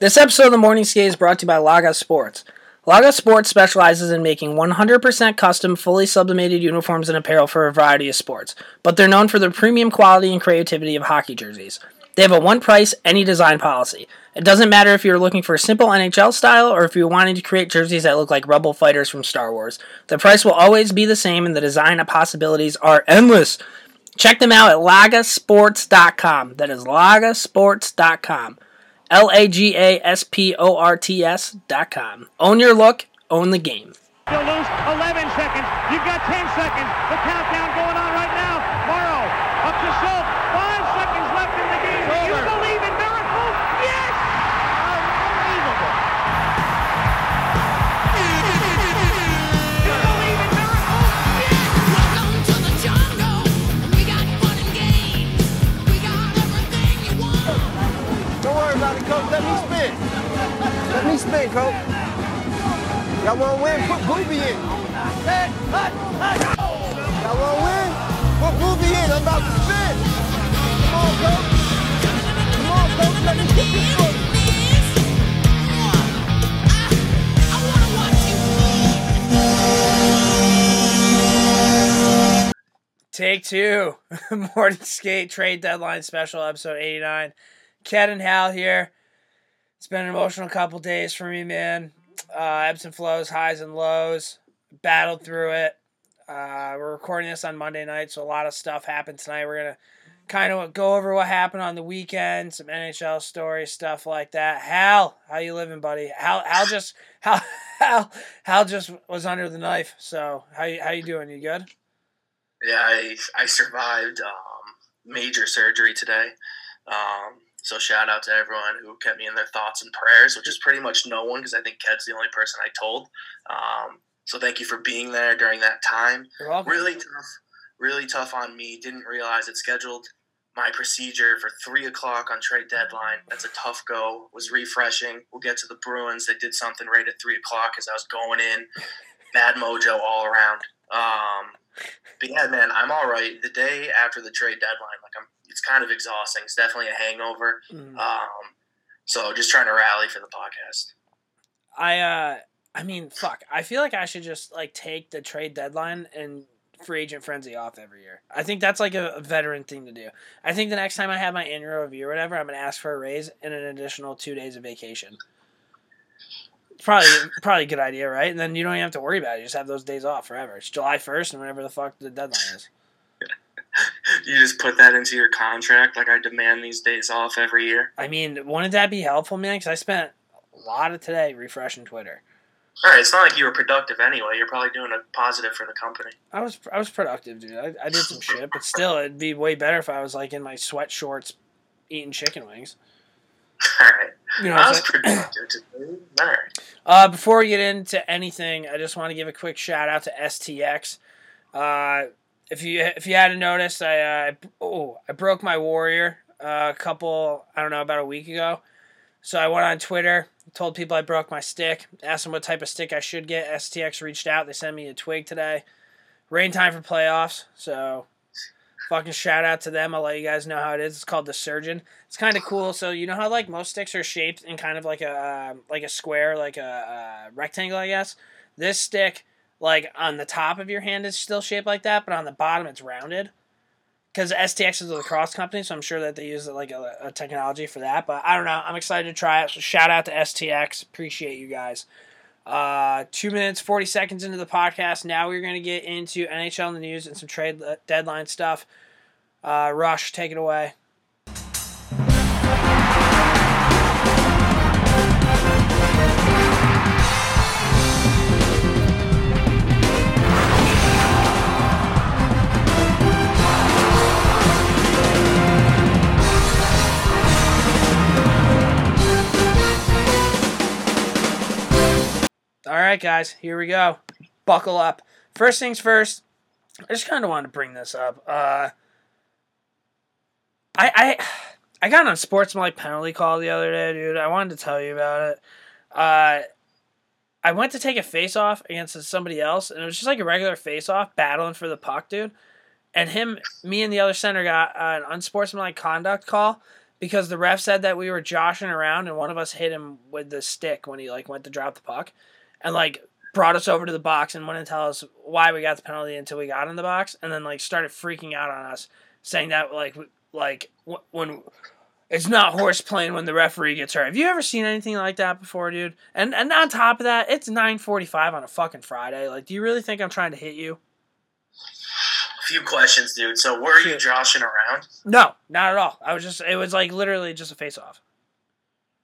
This episode of the Morning Skate is brought to you by Laga Sports. Laga Sports specializes in making 100% custom, fully sublimated uniforms and apparel for a variety of sports, but they're known for their premium quality and creativity of hockey jerseys. They have a one price, any design policy. It doesn't matter if you're looking for a simple NHL style or if you're wanting to create jerseys that look like rebel fighters from Star Wars. The price will always be the same and the design possibilities are endless. Check them out at lagasports.com. That is lagasports.com. L A G A S P O R T S dot com. Own your look, own the game. Still lose 11 seconds. You've got 10 seconds. The spin, coach. Y'all want to win? Put Booby in. Y'all want to win? Put Booby in. I'm about to spin. Come on, coach. Come on, coach. Let me get this one. Take two. Morning Skate Trade Deadline Special, episode 89. Ked and Hal here. It's been an emotional couple days for me, man. Uh, ebbs and flows, highs and lows. Battled through it. Uh, we're recording this on Monday night, so a lot of stuff happened tonight. We're to kind of go over what happened on the weekend, some NHL stories, stuff like that. Hal, how you living, buddy? Hal, Hal just, Hal, Hal, Hal just was under the knife. So how you, how you doing? You good? yeah, I I survived um, major surgery today. Um, so shout out to everyone who kept me in their thoughts and prayers, which is pretty much no one because I think Ked's the only person I told. Um, so thank you for being there during that time. Really tough, really tough on me. Didn't realize it scheduled my procedure for three o'clock on trade deadline. That's a tough go. Was refreshing. We'll get to the Bruins. They did something right at three o'clock as I was going in. Bad mojo all around. Um, but yeah, man, I'm all right. The day after the trade deadline, like I'm, it's kind of exhausting. It's definitely a hangover. Mm. Um, so just trying to rally for the podcast. I uh I mean fuck. I feel like I should just like take the trade deadline and free agent frenzy off every year. I think that's like a, a veteran thing to do. I think the next time I have my annual review or whatever, I'm gonna ask for a raise and an additional two days of vacation. It's probably probably a good idea, right? And then you don't even have to worry about it. You just have those days off forever. It's July first and whenever the fuck the deadline is. You just put that into your contract. Like I demand these days off every year. I mean, wouldn't that be helpful, man? Because I spent a lot of today refreshing Twitter. All right, it's not like you were productive anyway. You're probably doing a positive for the company. I was I was productive, dude. I, I did some shit, but still, it'd be way better if I was like in my sweat shorts eating chicken wings. All right, You know, I was like- productive today. All right. uh, before we get into anything, I just want to give a quick shout out to STX. Uh, if you if you hadn't noticed, I uh, oh I broke my warrior uh, a couple I don't know about a week ago. So I went on Twitter, told people I broke my stick, asked them what type of stick I should get. STX reached out, they sent me a twig today. Rain time for playoffs, so fucking shout out to them. I'll let you guys know how it is. It's called the Surgeon. It's kind of cool. So you know how like most sticks are shaped in kind of like a um, like a square, like a, uh rectangle, I guess. This stick, like on the top of your hand, is still shaped like that, but on the bottom it's rounded. Because STX is a lacrosse company, so I'm sure that they use like a, a technology for that. But I don't know. I'm excited to try it. So shout out to STX. Appreciate you guys. Uh, two minutes, 40 seconds into the podcast. Now we're going to get into NHL in the news and some trade deadline stuff. Uh, Rush, take it away. Right, guys, here we go. Buckle up. First things first, I just kind of wanted to bring this up. Uh, I I I got on a sportsmanlike penalty call the other day, dude. I wanted to tell you about it. Uh, I went to take a face off against somebody else, and it was just like a regular face off, battling for the puck, dude. And him, me, and the other center got uh, an unsportsmanlike conduct call because the ref said that we were joshing around and one of us hit him with the stick when he like went to drop the puck, and like brought us over to the box and wouldn't tell us why we got the penalty until we got in the box, and then like started freaking out on us, saying that like like when it's not horse playing when the referee gets hurt. Have you ever seen anything like that before, dude? And and on top of that, it's nine forty five on a fucking Friday. Like, do you really think I'm trying to hit you? A few questions, dude. So were you joshing around? No, not at all. I was just it was like literally just a face off.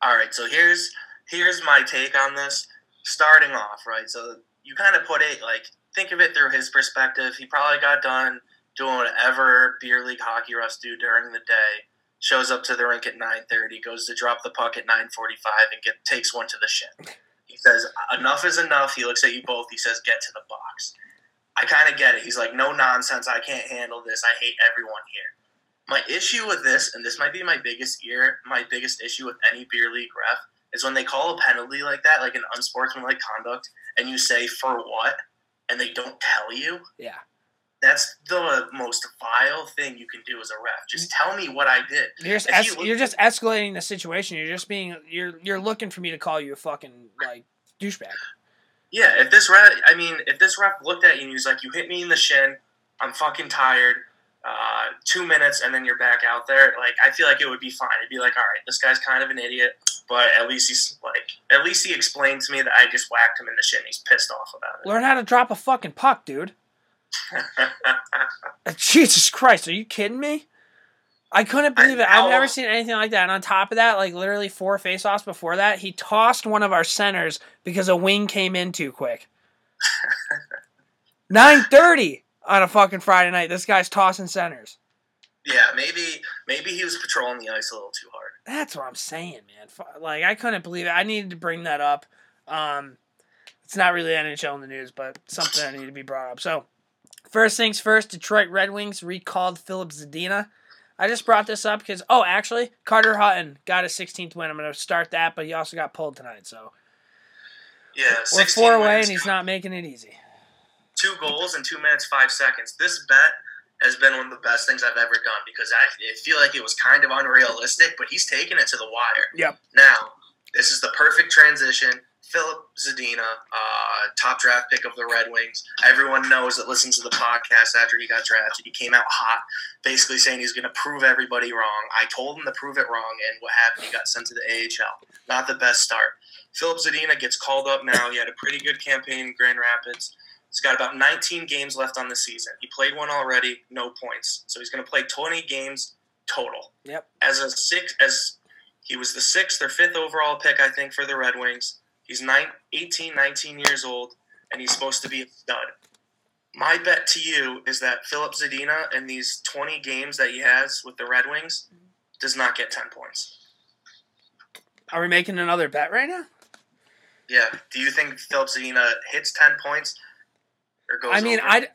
All right, so here's here's my take on this. Starting off, right? So you kind of put it like think of it through his perspective. He probably got done doing whatever beer league hockey refs do during the day. Shows up to the rink at 9:30, goes to drop the puck at 9:45, and get takes one to the shin. He says, "Enough is enough." He looks at you both. He says, "Get to the box." I kind of get it. He's like, "No nonsense. I can't handle this. I hate everyone here." My issue with this, and this might be my biggest ear, my biggest issue with any beer league ref, is when they call a penalty like that, like an unsportsmanlike conduct, and you say for what, and they don't tell you. Yeah. That's the most vile thing you can do as a ref. Just tell me what I did. You're just es- you you're just escalating the situation. You're just being you're you're looking for me to call you a fucking like douchebag. Yeah, if this ref, I mean, if this ref looked at you and he was like, "You hit me in the shin. I'm fucking tired. Uh, two minutes, and then you're back out there." Like, I feel like it would be fine. It'd be like, "All right, this guy's kind of an idiot, but at least he's like, at least he explained to me that I just whacked him in the shin. He's pissed off about it. Learn how to drop a fucking puck, dude. Jesus Christ, are you kidding me? I couldn't believe it. I've never seen anything like that. And on top of that, like literally four faceoffs before that, he tossed one of our centers because a wing came in too quick. Nine thirty on a fucking Friday night. This guy's tossing centers. yeah, maybe maybe he was patrolling the ice a little too hard. That's what I'm saying, man. Like I couldn't believe it. I needed to bring that up. Um, it's not really NHL in the news, but something that needed to be brought up. So, first things first, Detroit Red Wings recalled Filip Zadina. I just brought this up because oh, actually, Carter Hutton got a 16th win. I'm going to start that, but he also got pulled tonight, so Yeah, we're four away, wins, and he's not making it easy. Two goals in two minutes five seconds. This bet has been one of the best things I've ever done because I, I feel like it was kind of unrealistic, but he's taken it to the wire. Yep. Now, this is the perfect transition. Filip Zadina, uh, top draft pick of the Red Wings. Everyone knows that listens to the podcast after he got drafted. He came out hot, basically saying he's going to prove everybody wrong. I told him to prove it wrong, and what happened? He got sent to the AHL. Not the best start. Filip Zadina gets called up now. He had a pretty good campaign in Grand Rapids. He's got about 19 games left on the season. He played one already, no points. So he's going to play 20 games total. Yep. As a six, as he was the sixth or fifth overall pick, I think, for the Red Wings. He's nine, 18, 19 years old, and he's supposed to be a stud. My bet to you is that Filip Zadina in these 20 games that he has with the Red Wings does not get 10 points. Are we making another bet right now? Yeah. Do you think Filip Zadina hits 10 points I mean? I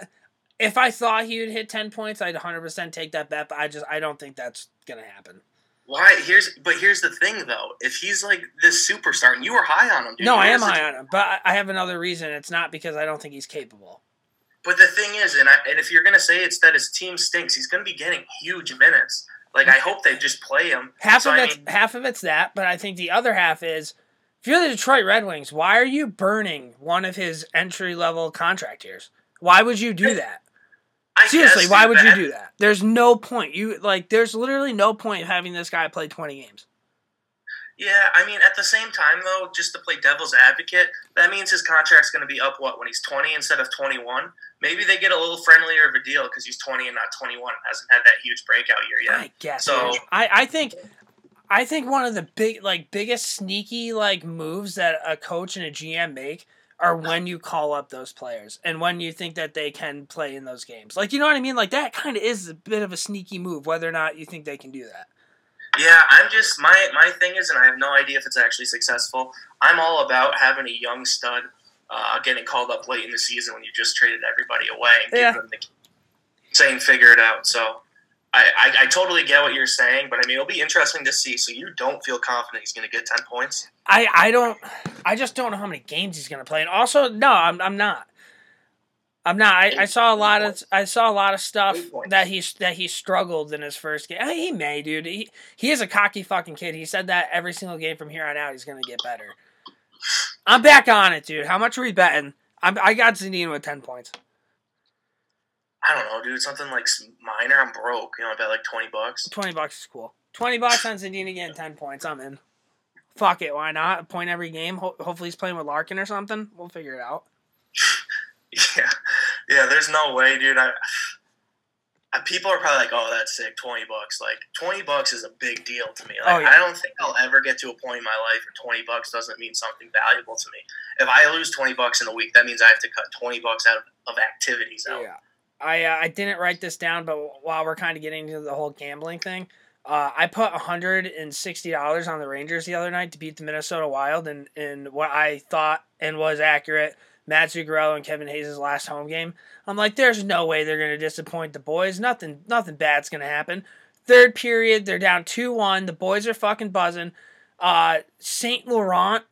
if I thought he would hit 10 points, I'd 100% take that bet, but I just I don't think that's going to happen. Why? Here's but here's the thing though. If he's like this superstar, and you were high on him, dude. no, I am high on him, but I- I have another reason. It's not because I don't think he's capable. But the thing is, and I, and if you're gonna say it's that his team stinks, he's gonna be getting huge minutes. Like I hope they just play him. Half So, of I it's mean, half of it's that, but I think the other half is if you're the Detroit Red Wings, why are you burning one of his entry level contract years? Why would you do that? I Seriously, why would you do that? There's no point. You like there's literally no point of having this guy play 20 games. Yeah, I mean, at the same time though, just to play devil's advocate, that means his contract's gonna be up what when he's 20 instead of 21. Maybe they get a little friendlier of a deal because he's 20 and not 21. and Hasn't had that huge breakout year yet. I guess. So- I I think I think one of the big like biggest sneaky like moves that a coach and a GM make are when you call up those players and when you think that they can play in those games. Like you know what I mean? Like that kind of is a bit of a sneaky move whether or not you think they can do that. Yeah, I'm just my my thing is, and I have no idea if it's actually successful. I'm all about having a young stud uh, getting called up late in the season when you just traded everybody away and Yeah. give them the saying figure it out. So I, I I totally get what you're saying, but I mean it'll be interesting to see. So you don't feel confident he's going to get ten points? I I don't I just don't know how many games he's going to play. And also no, I'm I'm not. I'm not. I, I saw a lot of I saw a lot of stuff that he that he struggled in his first game. He may, dude. He he is a cocky fucking kid. He said that every single game from here on out, he's gonna get better. I'm back on it, dude. How much are we betting? I'm, I got Zidane with ten points. I don't know, dude. Something like minor. I'm broke. You know, I bet like twenty bucks. Twenty bucks is cool. Twenty bucks on Zidane again, ten points. I'm in. Fuck it, why not? A point every game. Ho- hopefully he's playing with Larkin or something. We'll figure it out. Yeah, yeah. There's no way, dude. I, I people are probably like, "Oh, that's sick. Twenty bucks." Like twenty bucks is a big deal to me. Like Oh, yeah. I don't think I'll ever get to a point in my life where twenty bucks doesn't mean something valuable to me. If I lose twenty bucks in a week, that means I have to cut twenty bucks out of, of activities out. Yeah. I uh, I didn't write this down, but while we're kind of getting into the whole gambling thing, uh, I put hundred and sixty dollars on the Rangers the other night to beat the Minnesota Wild, and in what I thought and was accurate, Mats Zuccarello and Kevin Hayes' last home game. I'm like, there's no way they're gonna disappoint the boys. Nothing nothing bad's gonna happen. Third period, they're down two one. The boys are fucking buzzing. Uh, Saint Laurent,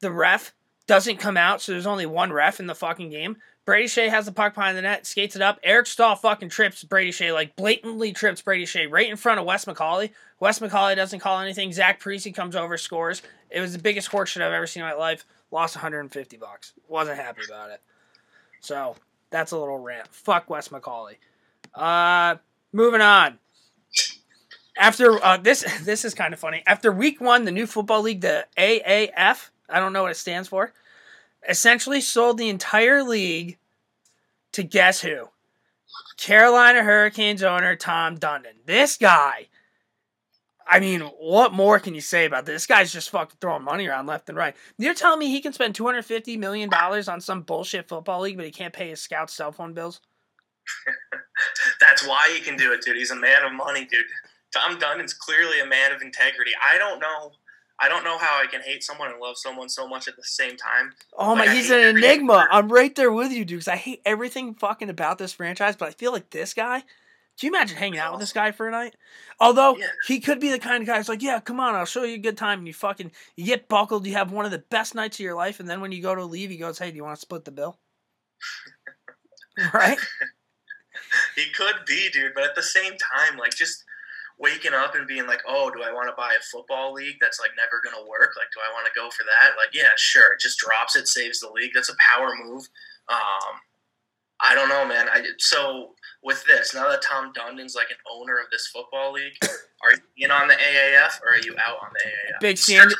the ref, doesn't come out, so there's only one ref in the fucking game. Brady Skjei has the puck behind the net, skates it up. Eric Staal fucking trips Brady Skjei, like blatantly trips Brady Skjei right in front of Wes McCauley. Wes McCauley doesn't call anything. Zach Parise comes over, scores. It was the biggest horseshit I've ever seen in my life. Lost 150 bucks. Wasn't happy about it. So that's a little rant. Fuck Wes McCauley. Uh, moving on. After uh, this, this is kind of funny. After week one, the new football league, the AAF, I don't know what it stands for, essentially sold the entire league to guess who? Carolina Hurricanes owner Tom Dundon. This guy. I mean, what more can you say about this? This guy's just fucking throwing money around left and right. You're telling me he can spend two hundred fifty million dollars on some bullshit football league, but he can't pay his scouts cell phone bills? That's why he can do it, dude. He's a man of money, dude. Tom Dundon's clearly a man of integrity. I don't know. I don't know how I can hate someone and love someone so much at the same time. Oh my, Like, I he's an enigma. it. I'm right there with you, dude. 'cause I hate everything fucking about this franchise, but I feel like this guy. Can you imagine hanging out with this guy for a night? Although Yeah. he could be the kind of guy who's like, "Yeah, come on, I'll show you a good time." And you fucking you get buckled, you have one of the best nights of your life, and then when you go to leave, he goes, "Hey, do you want to split the bill?" right? He could be, dude, but at the same time, like just waking up and being like, "Oh, do I want to buy a football league that's like never gonna work? Like, do I want to go for that? Like, yeah, sure. It just drops it, saves the league. That's a power move. Um, I don't know, man. I so with this now that Tom Dundon's like an owner of this football league, are you in on the AAF or are you out on the AAF? Big San-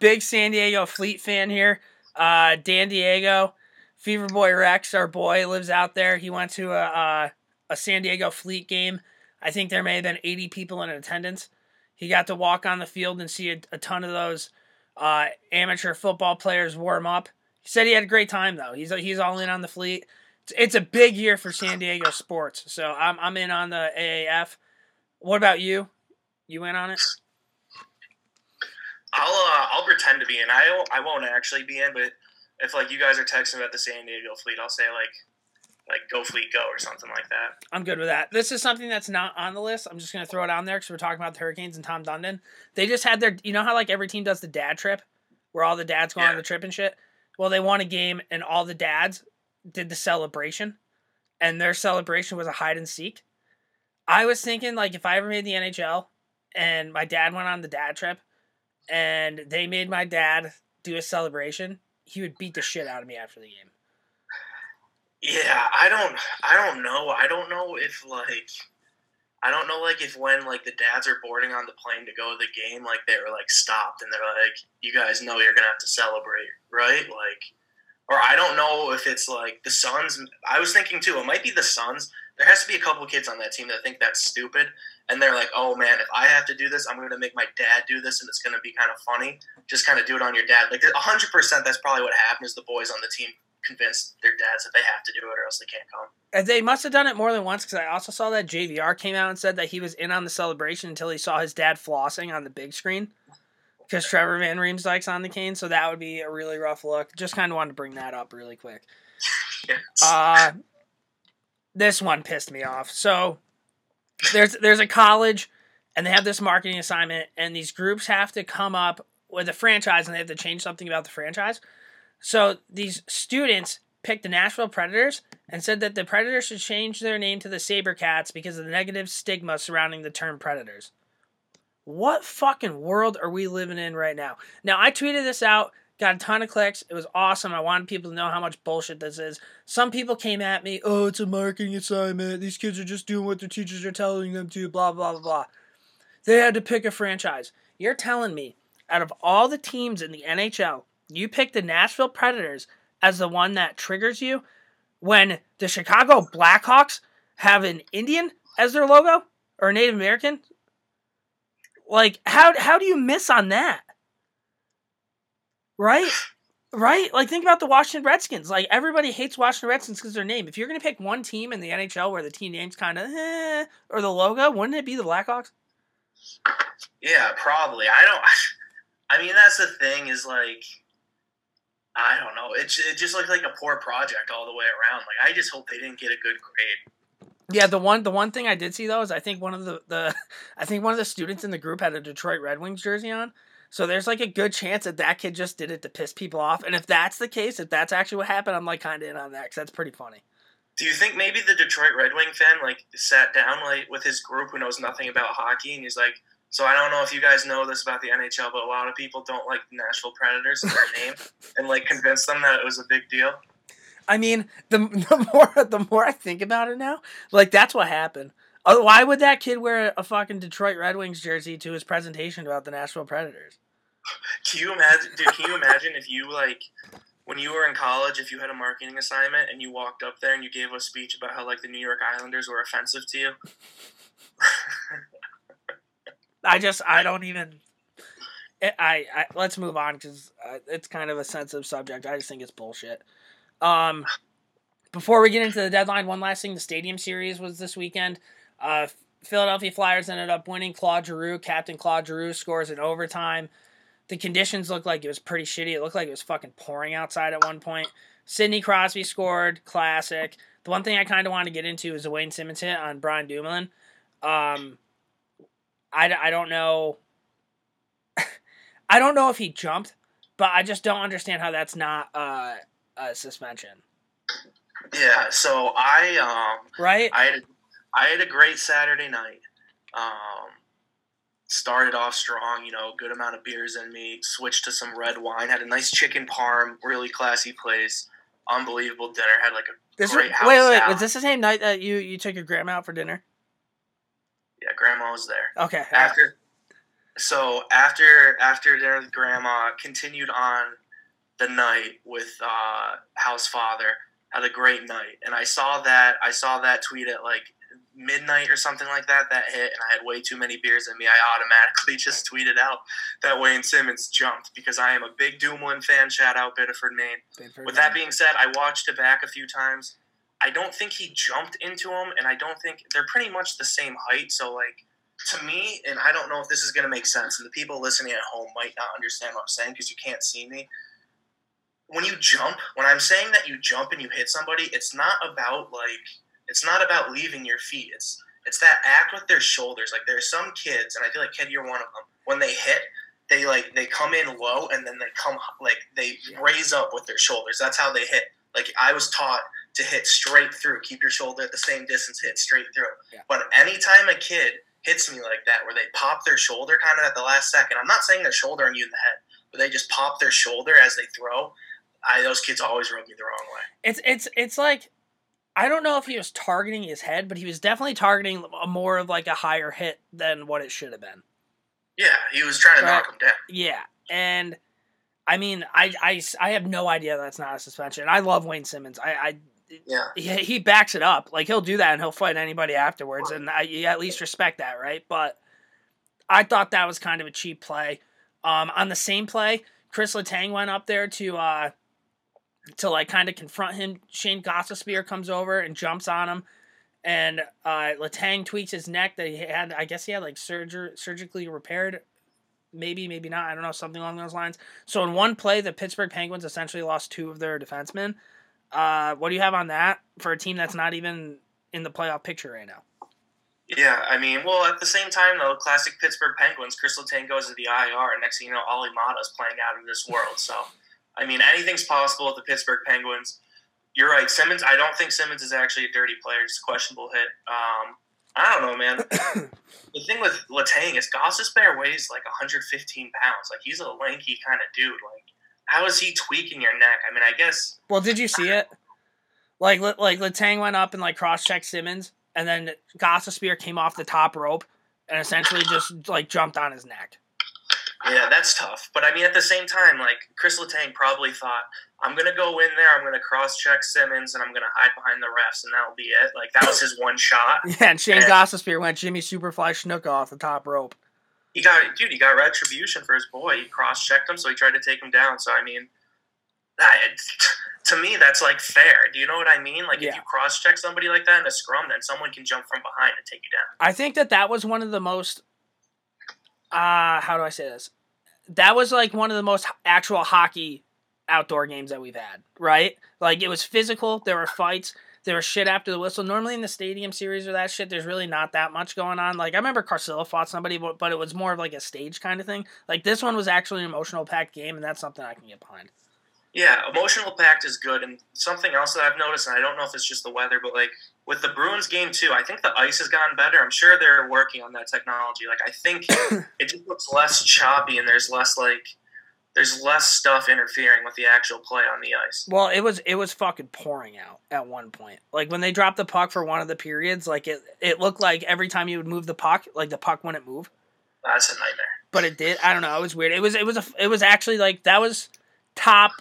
Big San Diego Fleet fan here. Uh, Dan Diego, Fever Boy Rex, our boy, lives out there. He went to a uh, a San Diego Fleet game. I think there may have been 80 people in attendance. He got to walk on the field and see a, a ton of those uh, amateur football players warm up. He said he had a great time though. He's he's all in on the Fleet. It's, it's a big year for San Diego sports, so I'm I'm in on the AAF. What about you? You in on it? I'll uh, I'll pretend to be in. I I won't actually be in, but if like you guys are texting about the San Diego Fleet, I'll say like like go Fleet go or something like that. I'm good with that. This is something that's not on the list. I'm just gonna throw it on there because we're talking about the Hurricanes and Tom Dundon. They just had their, you know how like every team does the dad trip, where all the dads go on the trip and shit. Well, they won a game and all the dads did the celebration, and their celebration was a hide and seek. I was thinking like if I ever made the NHL and my dad went on the dad trip, and they made my dad do a celebration, he would beat the shit out of me after the game. Yeah, I don't I don't know. I don't know if like I don't know like if when like the dads are boarding on the plane to go to the game, like they were like stopped and they're like, You guys know you're gonna have to celebrate, right? Like or I don't know if it's like the Suns I was thinking too, it might be the Suns. There has to be a couple kids on that team that think that's stupid and they're like, Oh man, if I have to do this, I'm gonna make my dad do this and it's gonna be kind of funny. Just kind of do it on your dad. Like hundred percent that's probably what happened is the boys on the team convince their dads that they have to do it or else they can't come. Uh, They must have done it more than once because I also saw that JVR came out and said that he was in on the celebration until he saw his dad flossing on the big screen because Trevor Van Riemsdyk's on the cane. So that would be a really rough look. Just kind of wanted to bring that up really quick. Yes. Uh, this one pissed me off. So there's there's a college and they have this marketing assignment and these groups have to come up with a franchise and they have to change something about the franchise. So these students picked the Nashville Predators and said that the Predators should change their name to the Sabercats because of the negative stigma surrounding the term Predators. What fucking world are we living in right now? Now, I tweeted this out, got a ton of clicks. It was awesome. I wanted people to know how much bullshit this is. Some people came at me, oh, it's a marketing assignment. These kids are just doing what their teachers are telling them to, blah, blah, blah, blah. They had to pick a franchise. You're telling me, out of all the teams in the NHL, you pick the Nashville Predators as the one that triggers you when the Chicago Blackhawks have an Indian as their logo or Native American? Like how how do you miss on that? Right? Right? Like think about the Washington Redskins. Like everybody hates Washington Redskins because their name. If you're gonna pick one team in the NHL where the team name's kind of eh, or the logo, wouldn't it be the Blackhawks? Yeah, probably. I don't. I mean, that's the thing. Is like, I don't know. It it just looked like a poor project all the way around. Like, I just hope they didn't get a good grade. Yeah, the one the one thing I did see though is I think one of the, the I think one of the students in the group had a Detroit Red Wings jersey on. So there's like a good chance that that kid just did it to piss people off. And if that's the case, if that's actually what happened, I'm like kind of in on that because that's pretty funny. Do you think maybe the Detroit Red Wing fan like sat down like with his group who knows nothing about hockey and he's like, so I don't know if you guys know this about the NHL, but a lot of people don't like the Nashville Predators in their name, and like convinced them that it was a big deal. I mean, the the more the more I think about it now, like that's what happened. Oh, why would that kid wear a fucking Detroit Red Wings jersey to his presentation about the Nashville Predators? Can you imagine? Dude, can you imagine if you like when you were in college, if you had a marketing assignment and you walked up there and you gave a speech about how like the New York Islanders were offensive to you? I just I don't even. I, I, I let's move on because uh, it's kind of a sensitive subject. I just think it's bullshit. Um, before we get into the deadline, one last thing: the Stadium Series was this weekend. Uh, Philadelphia Flyers ended up winning. Claude Giroux, Captain Claude Giroux, scores in overtime. The conditions looked like it was pretty shitty. It looked like it was fucking pouring outside at one point. Sidney Crosby scored, classic. The one thing I kind of want to get into is the Wayne Simmonds hit on Brian Dumoulin. Um, I, I don't know. I don't know if he jumped, but I just don't understand how that's not uh, a suspension, yeah. So I um right? I had a, I had a great Saturday night. Um, started off strong, you know, good amount of beers in me. Switched to some red wine. Had a nice chicken parm, really classy place. Unbelievable dinner. Had like a This great was, house wait, wait, salad. was this the same night that you you took your grandma out for dinner? Yeah. Grandma was there. Okay, after so after after dinner with grandma continued on the night with uh house father. Had a great night. And i saw that i saw that tweet at like midnight or something like that that hit and i had way too many beers in me. I automatically just tweeted out that wayne simmonds jumped because i am a big dumoulin fan. Shout out biddeford maine. With that being said i watched it back a few times i don't think he jumped into him and i don't think they're pretty much the same height so like to me, and I don't know if this is going to make sense, and the people listening at home might not understand what I'm saying because you can't see me. When you jump, when I'm saying that you jump and you hit somebody, it's not about like it's not about leaving your feet. It's it's that act with their shoulders. Like there's some kids, and I feel like Ked, you're one of them. When they hit, they like they come in low and then they come like they raise up with their shoulders. That's how they hit. Like I was taught to hit straight through, keep your shoulder at the same distance, hit straight through. Yeah. But anytime a kid hits me like that, where they pop their shoulder kind of at the last second, I'm not saying they're shouldering you in the head, but they just pop their shoulder as they throw. I those kids always rub me the wrong way. It's it's it's like I don't know if he was targeting his head, but he was definitely targeting a more of like a higher hit than what it should have been. Yeah, he was trying to Right. knock him down. Yeah, and I mean, I, I, I have no idea that's not a suspension. I love Wayne Simmonds. I, I Yeah. he, he backs it up. Like he'll do that and he'll fight anybody afterwards, and I you at least respect that, right? But I thought that was kind of a cheap play. Um, on the same play, Chris Letang went up there to uh, to like kind of confront him. Shayne Gostisbehere comes over and jumps on him, and uh, Letang tweaks his neck that he had. I guess he had like surger surgically repaired. Maybe, maybe not. I don't know, something along those lines. So in one play, the Pittsburgh Penguins essentially lost two of their defensemen. Uh, what do you have on that for a team that's not even in the playoff picture right now? Yeah, I mean, well, at the same time, though, classic Pittsburgh Penguins, Chris Letang goes to the IR, and next thing you know, Ali Mata's playing out of this world. So, I mean, anything's possible with the Pittsburgh Penguins. you're right. Simmonds. I don't think Simmonds is actually a dirty player. Just a questionable hit. Um, I don't know, man. the thing with Letang is Gostisbehere weighs like 115 pounds. Like he's a lanky kind of dude. Like how is he tweaking your neck? I mean, I guess Well, did you see it? Like, li- like Letang went up and like cross checked Simmonds, and then Gostisbehere came off the top rope and essentially just like jumped on his neck. Yeah, that's tough. But I mean, at the same time, like Chris Letang probably thought, I'm gonna go in there, I'm gonna cross check Simmonds, and I'm gonna hide behind the refs, and that'll be it. Like that was his one shot. Yeah, and Shane. Gossa Spear went Jimmy Superfly Snuka off the top rope. He got, dude, he got retribution for his boy. He cross checked him, so he tried to take him down. So I mean, that, to me, that's like fair. Do you know what I mean? Like Yeah. if you cross check somebody like that in a scrum, then someone can jump from behind and take you down. I think that that was one of the most. Uh, how do I say this? That was like one of the most actual hockey outdoor games that we've had, right? Like it was physical. There were fights. There was shit after the whistle. Normally in the stadium series or that shit, there's really not that much going on. Like I remember Carcillo fought somebody, but, but it was more of like a stage kind of thing. Like this one was actually an emotional packed game, and that's something I can get behind. Yeah, emotional packed is good, and something else that I've noticed, and I don't know if it's just the weather, but like with the Bruins game too, I think the ice has gotten better. I'm sure they're working on that technology. Like I think it just looks less choppy, and there's less like there's less stuff interfering with the actual play on the ice. Well, it was it was fucking pouring out at one point. Like when they dropped the puck for one of the periods, like it it looked like every time you would move the puck, like the puck wouldn't move. That's a nightmare. But it did. I don't know. It was weird. It was it was a it was actually like that was top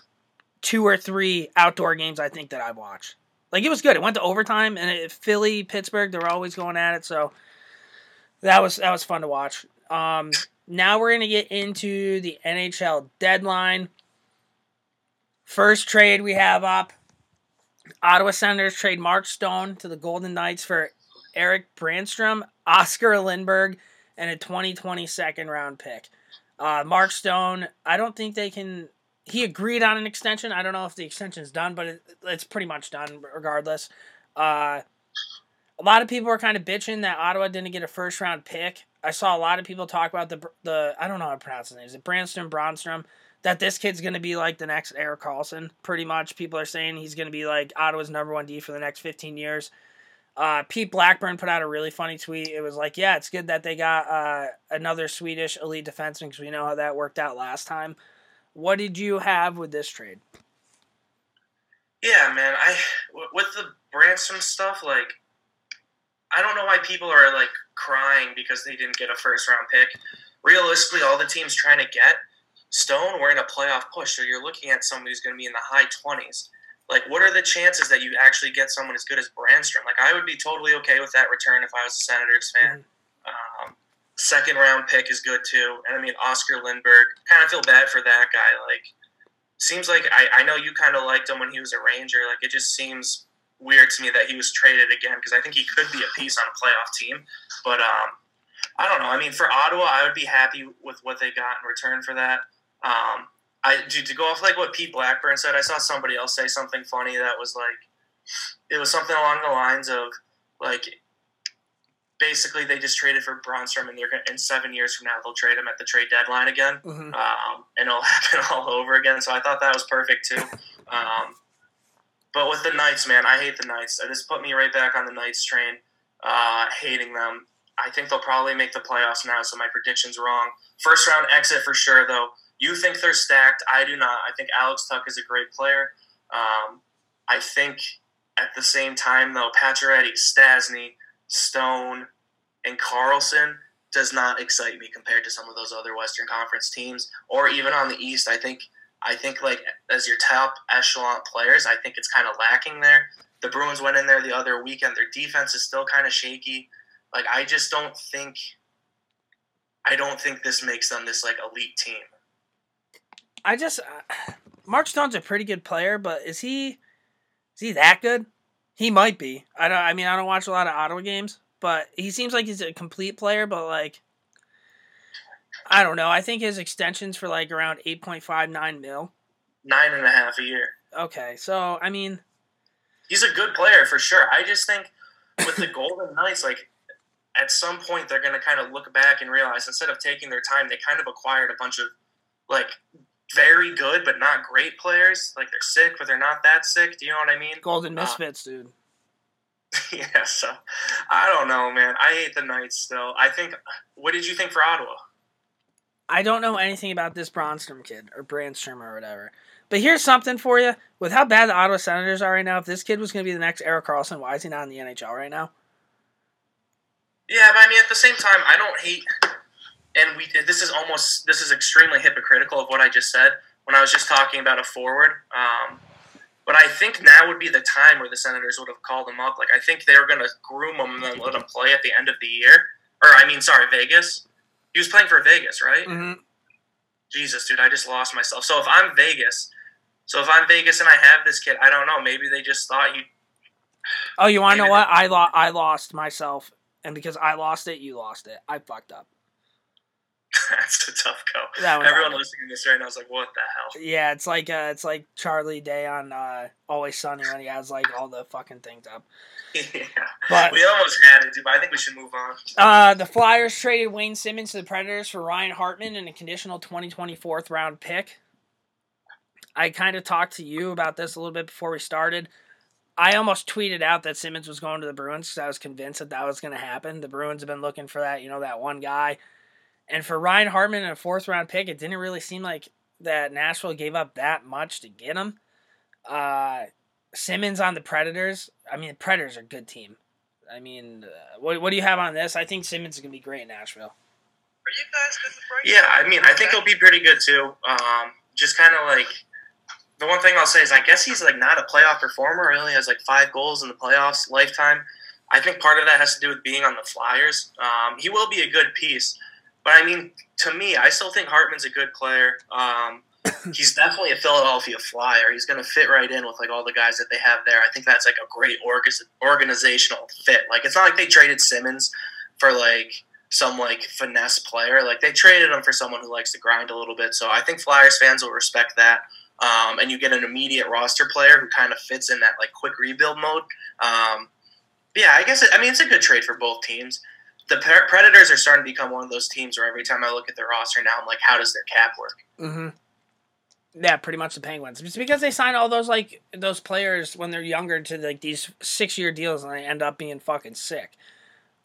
two or three outdoor games I think that I've watched. Like it was good. It went to overtime, and it, Philly, Pittsburgh, they were always going at it. So that was that was fun to watch. Um, now we're gonna get into the NHL deadline. First trade we have up: Ottawa Senators trade Mark Stone to the Golden Knights for Erik Brannstrom, Oscar Lindberg, and a 2020 second round pick. Uh, Mark Stone, I don't think they can. He agreed on an extension. I don't know if the extension's done, but it, it's pretty much done regardless. Uh, a lot of people are kind of bitching that Ottawa didn't get a first round pick. I saw a lot of people talk about the the I don't know how to pronounce his name. Is it Branston Bronstrom? That this kid's gonna be like the next Erik Karlsson. Pretty much, people are saying he's gonna be like Ottawa's number one D for the next fifteen years. Uh, Pete Blackburn put out a really funny tweet. It was like, yeah, it's good that they got uh, another Swedish elite defenseman because we know how that worked out last time. What did you have with this trade? Yeah, man. I with the Branson stuff, like I don't know why people are like crying because they didn't get a first round pick. Realistically, all the teams trying to get Stone were in a playoff push, so you're looking at somebody who's going to be in the high twenties. Like, what are the chances that you actually get someone as good as Brannstrom? Like, I would be totally okay with that return if I was a Senators fan. Um, second round pick is good too, and I mean Oscar Lindberg. Kind of feel bad for that guy. Like, seems like I, I know you kind of liked him when he was a Ranger. Like, it just seems weird to me that he was traded again because I think he could be a piece on a playoff team. But um, I don't know. I mean, for Ottawa, I would be happy with what they got in return for that. Um, I to, to go off like what Pete Blackburn said. I saw somebody else say something funny that was like, it was something along the lines of like, basically they just traded for Bronstrom and they're gonna, in seven years from now they'll trade him at the trade deadline again, Mhm. um, and it'll happen all over again. So I thought that was perfect too. Um, but with the Knights, man, I hate the Knights. This put me right back on the Knights train, uh, hating them. I think they'll probably make the playoffs now, so my prediction's wrong. First round exit for sure, though. You think they're stacked. I do not. I think Alex Tuch is a great player. Um, I think at the same time, though, Pacioretty, Stastny, Stone, and Karlsson does not excite me compared to some of those other Western Conference teams, or even on the East. I think I think like as your top echelon players, I think it's kind of lacking there. The Bruins went in there the other weekend. Their defense is still kind of shaky. Like I just don't think I don't think this makes them this like elite team. I just uh, Mark Stone's a pretty good player, but is he is he that good? He might be. I don't. I mean, I don't watch a lot of Ottawa games, but he seems like he's a complete player. But like, I don't know. I think his extensions for like around eight point five nine mil. Nine and a half a year. Okay, so I mean, He's a good player for sure. I just think with the Golden Knights, like at some point they're gonna kind of look back and realize instead of taking their time, they kind of acquired a bunch of like very good but not great players. Like they're sick, but they're not that sick. Do you know what I mean? Golden Uh, Misfits, dude. yeah. So I don't know, man. I hate the Knights still. I think. What did you think for Ottawa? I don't know anything about this Bronstrom kid or Brannstrom or whatever. But here's something for you. With how bad the Ottawa Senators are right now, if this kid was going to be the next Erik Karlsson, why is he not in the NHL right now? Yeah, but I mean, at the same time, I don't hate. And we this is almost this is extremely hypocritical of what I just said when I was just talking about a forward. Um, but I think now would be the time where the Senators would have called him up. Like I think they were going to groom him and then let him play at the end of the year. Or I mean, sorry, Vegas. He was playing for Vegas, right? Mm-hmm. Jesus, dude, I just lost myself. So if I'm Vegas, so if I'm Vegas and I have this kid, I don't know. Maybe they just thought you. Oh, you want to know what? I, lo- I lost myself. And because I lost it, you lost it. I fucked up. That's a tough go. Everyone listening to this right now is like, "What the hell?" Yeah, it's like uh, it's like Charlie Day on uh, Always Sunny when he has like all the fucking things up. yeah. But- we almost had it, dude. But I think we should move on. Uh, the Flyers traded Wayne Simmonds to the Predators for Ryan Hartman and a conditional 2020 fourth round pick. I kind of talked to you about this a little bit before we started. I almost tweeted out that Simmonds was going to the Bruins because I was convinced that that was going to happen. The Bruins have been looking for that, you know, that one guy. And for Ryan Hartman and a fourth round pick, it didn't really seem like that Nashville gave up that much to get him. Uh, Simmonds on the Predators. I mean, the Predators are a good team. I mean, uh, what, what do you have on this? I think Simmonds is going to be great in Nashville. Are you guys disappointed? Yeah, I mean, I think he'll be pretty good too. Um, just kind of like the one thing I'll say is, I guess he's like not a playoff performer. He only has like five goals in the playoffs lifetime. I think part of that has to do with being on the Flyers. Um, he will be a good piece, but I mean, to me, I still think Hartman's a good player. Um, he's definitely a Philadelphia Flyer. He's going to fit right in with like all the guys that they have there. I think that's like a great org- organizational fit. Like it's not like they traded Simmonds for like some like finesse player. Like they traded him for someone who likes to grind a little bit. So I think Flyers fans will respect that. Um, and you get an immediate roster player who kind of fits in that like quick rebuild mode. Um, yeah, I guess it, I mean it's a good trade for both teams. The Predators are starting to become one of those teams where every time I look at their roster now, I'm like, how does their cap work? Mm-hmm. Yeah, pretty much the Penguins. It's because they sign all those like those players when they're younger to like these six year deals and they end up being fucking sick.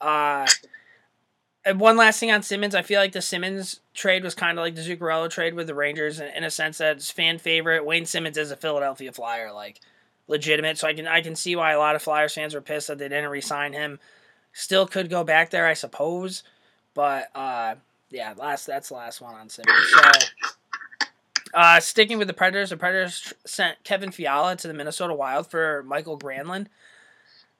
Uh, and one last thing on Simmonds, I feel like the Simmonds trade was kind of like the Zuccarello trade with the Rangers in, in a sense that it's fan favorite. Wayne Simmonds is a Philadelphia Flyer, like legitimate. So I can I can see why a lot of Flyers fans were pissed that they didn't re-sign him. Still could go back there, I suppose, but uh, yeah, last that's the last one on Simmonds. So. Uh, sticking with the Predators, the Predators sent Kevin Fiala to the Minnesota Wild for Mikael Granlund.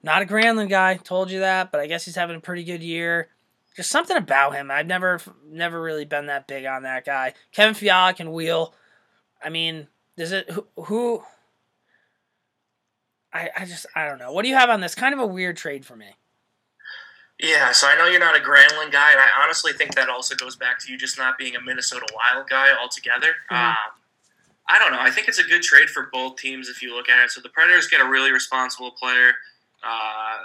Not a Granlund guy, told you that, but I guess he's having a pretty good year. Just something about him. I've never, never really been that big on that guy. Kevin Fiala can wheel. I mean, does it who? who I, I just I don't know. What do you have on this? Kind of a weird trade for me. Yeah, so I know you're not a Granlund guy, and I honestly think that also goes back to you just not being a Minnesota Wild guy altogether. Mhm. Um, I don't know. I think it's a good trade for both teams if you look at it. So the Predators get a really responsible player, uh,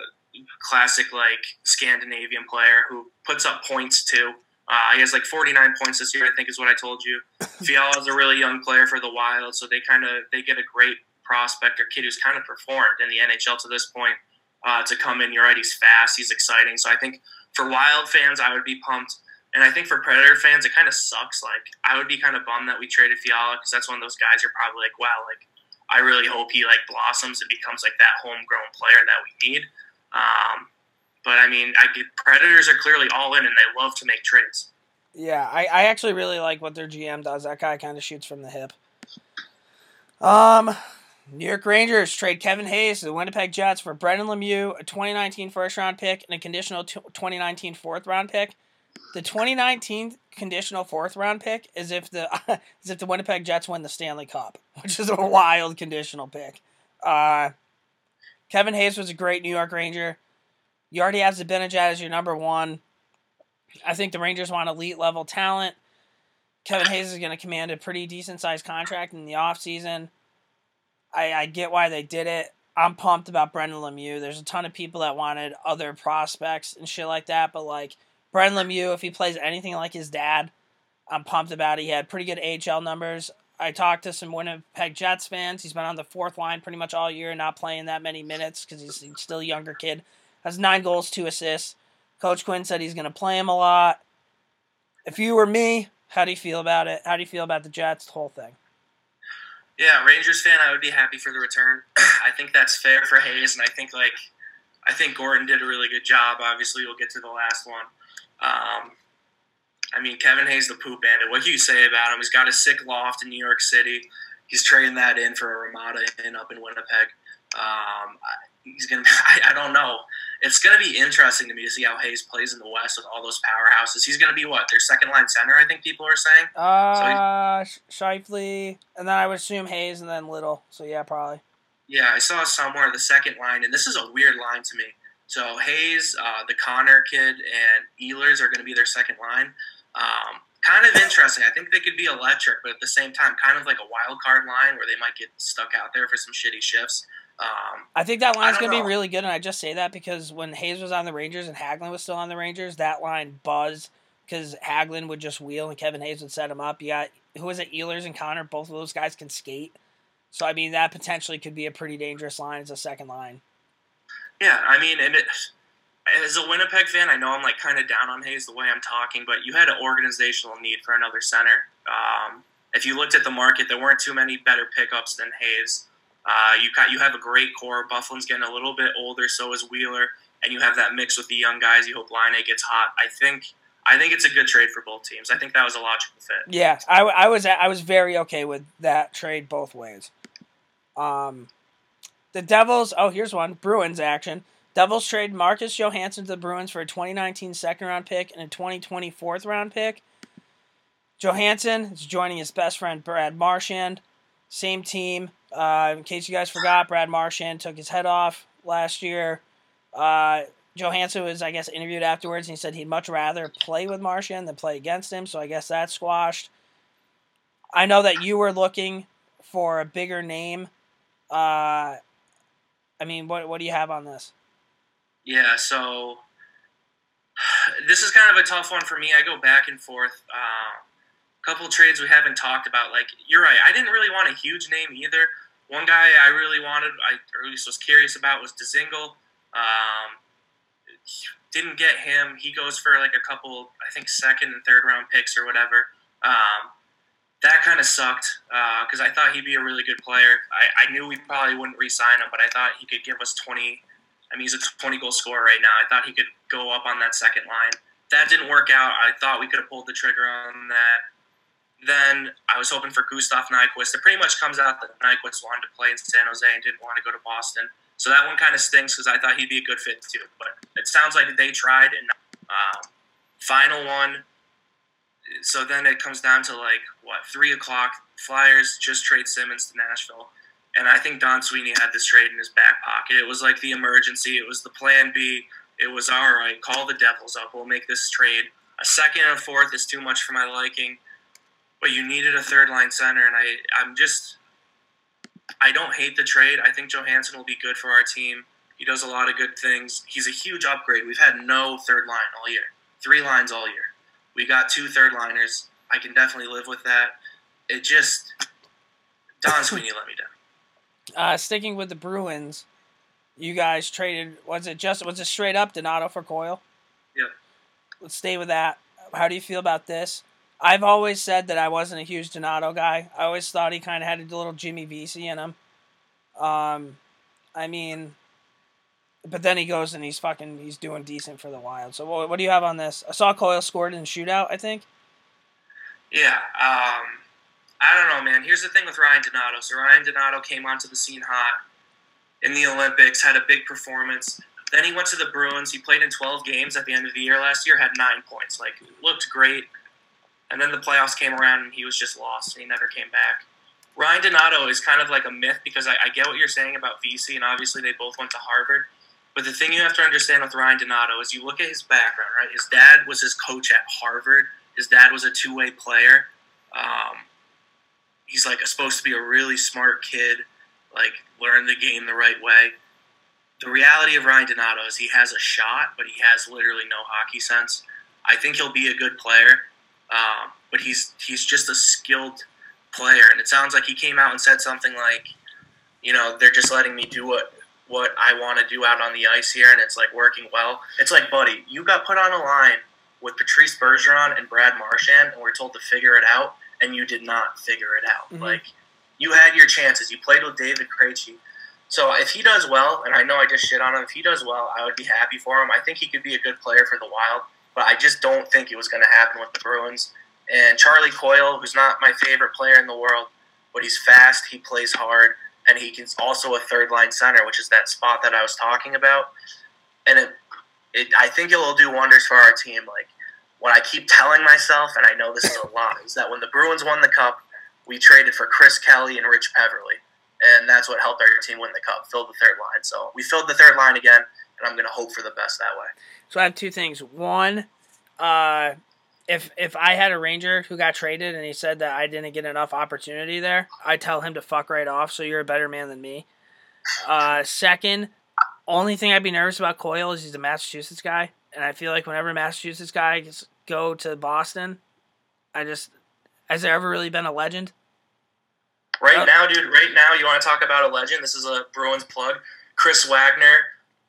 classic like Scandinavian player who puts up points too. Uh, he has like 49 points this year, I think, is what I told you. Fiala is a really young player for the Wild, so they kind of they get a great prospect or kid who's kind of performed in the NHL to this point uh, to come in. You're right, he's fast, he's exciting. So I think for Wild fans, I would be pumped. And I think for Predator fans, it kind of sucks. Like, I would be kind of bummed that we traded Fiala because that's one of those guys you're probably like, wow, like, I really hope he, like, blossoms and becomes, like, that homegrown player that we need. Um, but, I mean, I get, Predators are clearly all in and they love to make trades. Yeah, I, I actually really like what their GM does. That guy kind of shoots from the hip. Um, New York Rangers trade Kevin Hayes to the Winnipeg Jets for Brendan Lemieux, a 2019 first round pick, and a conditional t- 2019 fourth round pick. The 2019 conditional fourth round pick is if the is if the Winnipeg Jets win the Stanley Cup, which is a wild conditional pick. Uh, Kevin Hayes was a great New York Ranger. You already have Zibanejad as your number one. I think the Rangers want elite level talent. Kevin Hayes is going to command a pretty decent sized contract in the offseason. I, I get why they did it. I'm pumped about Brendan Lemieux. There's a ton of people that wanted other prospects and shit like that, but like Brendan Lemieux, if he plays anything like his dad, I'm pumped about it. He had pretty good AHL numbers. I talked to some Winnipeg Jets fans. He's been on the fourth line pretty much all year, not playing that many minutes because he's, still a younger kid. Has nine goals, two assists. Coach Quinn said he's going to play him a lot. If you were me, how do you feel about it? How do you feel about the Jets, the whole thing? Yeah, Rangers fan, I would be happy for the return. I think that's fair for Hayes, and I think like I think Gorton did a really good job. Obviously, we'll get to the last one. Um, I mean, Kevin Hayes, the poop bandit. What can you say about him? He's got a sick loft in New York City. He's trading that in for a Ramada Inn up in Winnipeg. Um, he's gonna. I, I don't know. It's gonna be interesting to me to see how Hayes plays in the West with all those powerhouses. He's gonna be what their second line center. I think people are saying. Uh, Sh Scheifele, and then I would assume Hayes, and then Little. So yeah, probably. Yeah, I saw somewhere the second line, and this is a weird line to me. So Hayes, uh, the Connor kid, and Ehlers are going to be their second line. Um, kind of interesting. I think they could be electric, but at the same time, kind of like a wild card line where they might get stuck out there for some shitty shifts. Um, I think that line's I gonna be really good, and I just say that because when Hayes was on the Rangers and Hagelin was still on the Rangers, that line buzzed because Hagelin would just wheel and Kevin Hayes would set him up. You got who was it? Ehlers and Connor. Both of those guys can skate, so I mean that potentially could be a pretty dangerous line as a second line. yeah, I mean, and it, as a Winnipeg fan, I know I'm like kind of down on Hayes the way I'm talking, but you had an organizational need for another center. Um, if you looked at the market, there weren't too many better pickups than Hayes. Uh, you got you have a great core. Byfuglien's getting a little bit older, so is Wheeler, and you have that mix with the young guys. You hope Laine gets hot. I think I think it's a good trade for both teams. I think that was a logical fit. Yeah, I, I was I was very okay with that trade both ways. Um, the Devils. Oh, here's one Bruins action. Devils trade Marcus Johansson to the Bruins for a 2019 second round pick and a 2020 fourth round pick. Johansson is joining his best friend Brad Marchand. Same team. Uh, in case you guys forgot, Brad Marchand took his head off last year. Uh, Johansson was, I guess, interviewed afterwards, and he said he'd much rather play with Marchand than play against him. So I guess that's squashed. I know that you were looking for a bigger name. Uh, I mean, what what do you have on this? Yeah, so this is kind of a tough one for me. I go back and forth. Uh, couple trades we haven't talked about. Like you're right, I didn't really want a huge name either. One guy I really wanted, I or at least was curious about, was Dzingel. Um, didn't get him. He goes for like a couple, I think, second and third round picks or whatever. Um, that kind of sucked because I thought he'd be a really good player. I, I knew we probably wouldn't re-sign him, but I thought he could give us 20. I mean, he's a 20 goal scorer right now. I thought he could go up on that second line. That didn't work out. I thought we could have pulled the trigger on that. Then I was hoping for Gustav Nyquist. It pretty much comes out that Nyquist wanted to play in San Jose and didn't want to go to Boston. So that one kind of stinks because I thought he'd be a good fit too. But it sounds like they tried. And um, final one. So then it comes down to like what three o'clock. Flyers just trade Simmonds to Nashville, and I think Don Sweeney had this trade in his back pocket. It was like the emergency. It was the plan B. It was all right. Call the Devils up. We'll make this trade. A second and a fourth is too much for my liking, but you needed a third line center, and I I'm just I don't hate the trade. I think Johansson will be good for our team. He does a lot of good things. He's a huge upgrade. We've had no third line all year. Three lines all year. We got two third liners. I can definitely live with that. It just Don Sweeney let me down. Uh, sticking with the Bruins, you guys traded. Was it just was it straight up Donato for Coyle? Yeah. Let's stay with that. How do you feel about this? I've always said that I wasn't a huge Donato guy. I always thought he kind of had a little Jimmy Vesey in him. Um, I mean, but then he goes and he's fucking he's doing decent for the Wild. So what, what do you have on this? I saw Coyle scored in the shootout. I think. Yeah. Um, I don't know, man. Here's the thing with Ryan Donato. So Ryan Donato came onto the scene hot in the Olympics, had a big performance. Then he went to the Bruins. He played in 12 games at the end of the year last year, had nine points. Like, looked great. And then the playoffs came around and he was just lost. And he never came back. Ryan Donato is kind of like a myth because I, I get what you're saying about Vesey, and obviously they both went to Harvard. But the thing you have to understand with Ryan Donato is you look at his background, right? His dad was his coach at Harvard. His dad was a two way player. Um, he's like supposed to be a really smart kid, like learn the game the right way. The reality of Ryan Donato is he has a shot, but he has literally no hockey sense. I think he'll be a good player, um, but he's he's just a skilled player. And it sounds like he came out and said something like, you know, they're just letting me do what what I want to do out on the ice here, and it's like working well. It's like, buddy, you got put on a line with Patrice Bergeron and Brad Marchand, and we're told to figure it out, and you did not figure it out. Mhm. Like you had your chances. You played with David Krejci. So if he does well, and I know I just shit on him, if he does well, I would be happy for him. I think he could be a good player for the Wild, but I just don't think it was going to happen with the Bruins. And Charlie Coyle, who's not my favorite player in the world, but he's fast, he plays hard, and he can also a third line center, which is that spot that I was talking about. And it, it, I think it will do wonders for our team. Like what I keep telling myself, and I know this is a lot, is that when the Bruins won the cup, we traded for Chris Kelly and Rich Peverley, and that's what helped our team win the cup, fill the third line. So we filled the third line again, and I'm going to hope for the best that way. So I have two things. One, uh, if if I had a Ranger who got traded and he said that I didn't get enough opportunity there, I'd tell him to fuck right off. So you're a better man than me. Uh, second, only thing I'd be nervous about Coyle is he's a Massachusetts guy, and I feel like whenever Massachusetts guys go to Boston, I just has there ever really been a legend? Right Yep. now, dude, right now, you want to talk about a legend? This is a Bruins plug. Chris Wagner,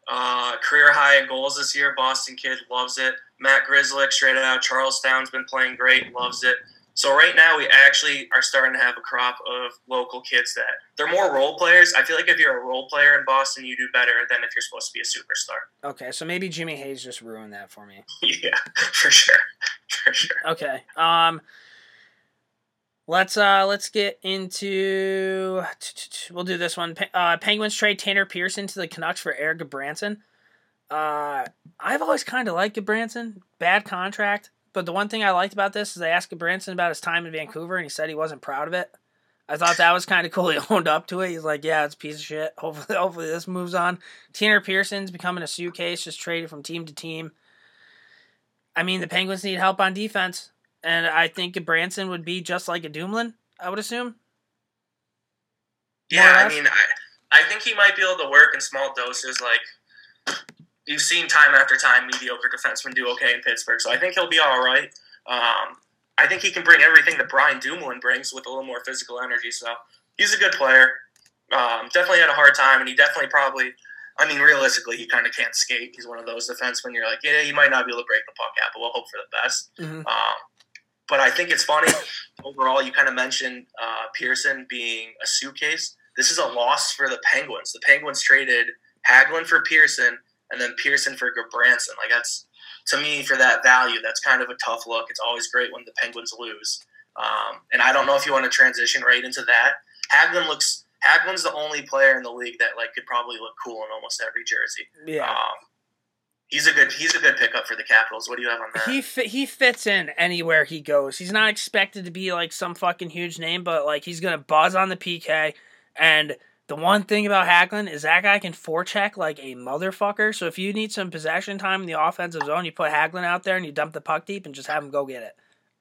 uh, career high in goals this year. Boston kid, loves it. Matt Grzelcyk, straight out of Charlestown's been playing great, loves it. So right now, we actually are starting to have a crop of local kids that they're more role players. I feel like if you're a role player in Boston, you do better than if you're supposed to be a superstar. Okay, so maybe Jimmy Hayes just ruined that for me. yeah, for sure, for sure. Okay. Um let's uh let's get into we'll do this one. Uh Penguins trade Tanner Pearson to the Canucks for Eric Branson. Uh I've always kind of liked Branson. Bad contract, but the one thing I liked about this is I asked Branson about his time in Vancouver and he said he wasn't proud of it. I thought that was kind of cool. He owned up to it. He's like, "Yeah, it's a piece of shit." Hopefully, hopefully this moves on. Tanner Pearson's becoming a suitcase, just traded from team to team. I mean, the Penguins need help on defense, and I think Branson would be just like a Dumoulin. I would assume. Yeah, I mean, I, I think he might be able to work in small doses. Like you've seen time after time, mediocre defensemen do okay in Pittsburgh, so I think he'll be all right. Um, I think he can bring everything that Brian Dumoulin brings with a little more physical energy. So he's a good player. Um, definitely had a hard time, and he definitely probably. I mean, realistically, he kind of can't skate. He's one of those defensemen. You're like, yeah, he might not be able to break the puck out, but we'll hope for the best. Mhm. Um, but I think it's funny overall. You kind of mentioned uh, Pearson being a suitcase. This is a loss for the Penguins. The Penguins traded Hagelin for Pearson and then Pearson for Gudbranson. Like that's to me for that value. That's kind of a tough look. It's always great when the Penguins lose. Um, and I don't know if you want to transition right into that. Hagelin looks. Hagelin's the only player in the league that like could probably look cool in almost every jersey. Yeah. Um, he's a good. He's a good pickup for the Capitals. What do you have on that? He fi- he fits in anywhere he goes. He's not expected to be like some fucking huge name, but like he's gonna buzz on the PK. And the one thing about Hagelin is that guy can forecheck like a motherfucker. So if you need some possession time in the offensive zone, you put Hagelin out there and you dump the puck deep and just have him go get it.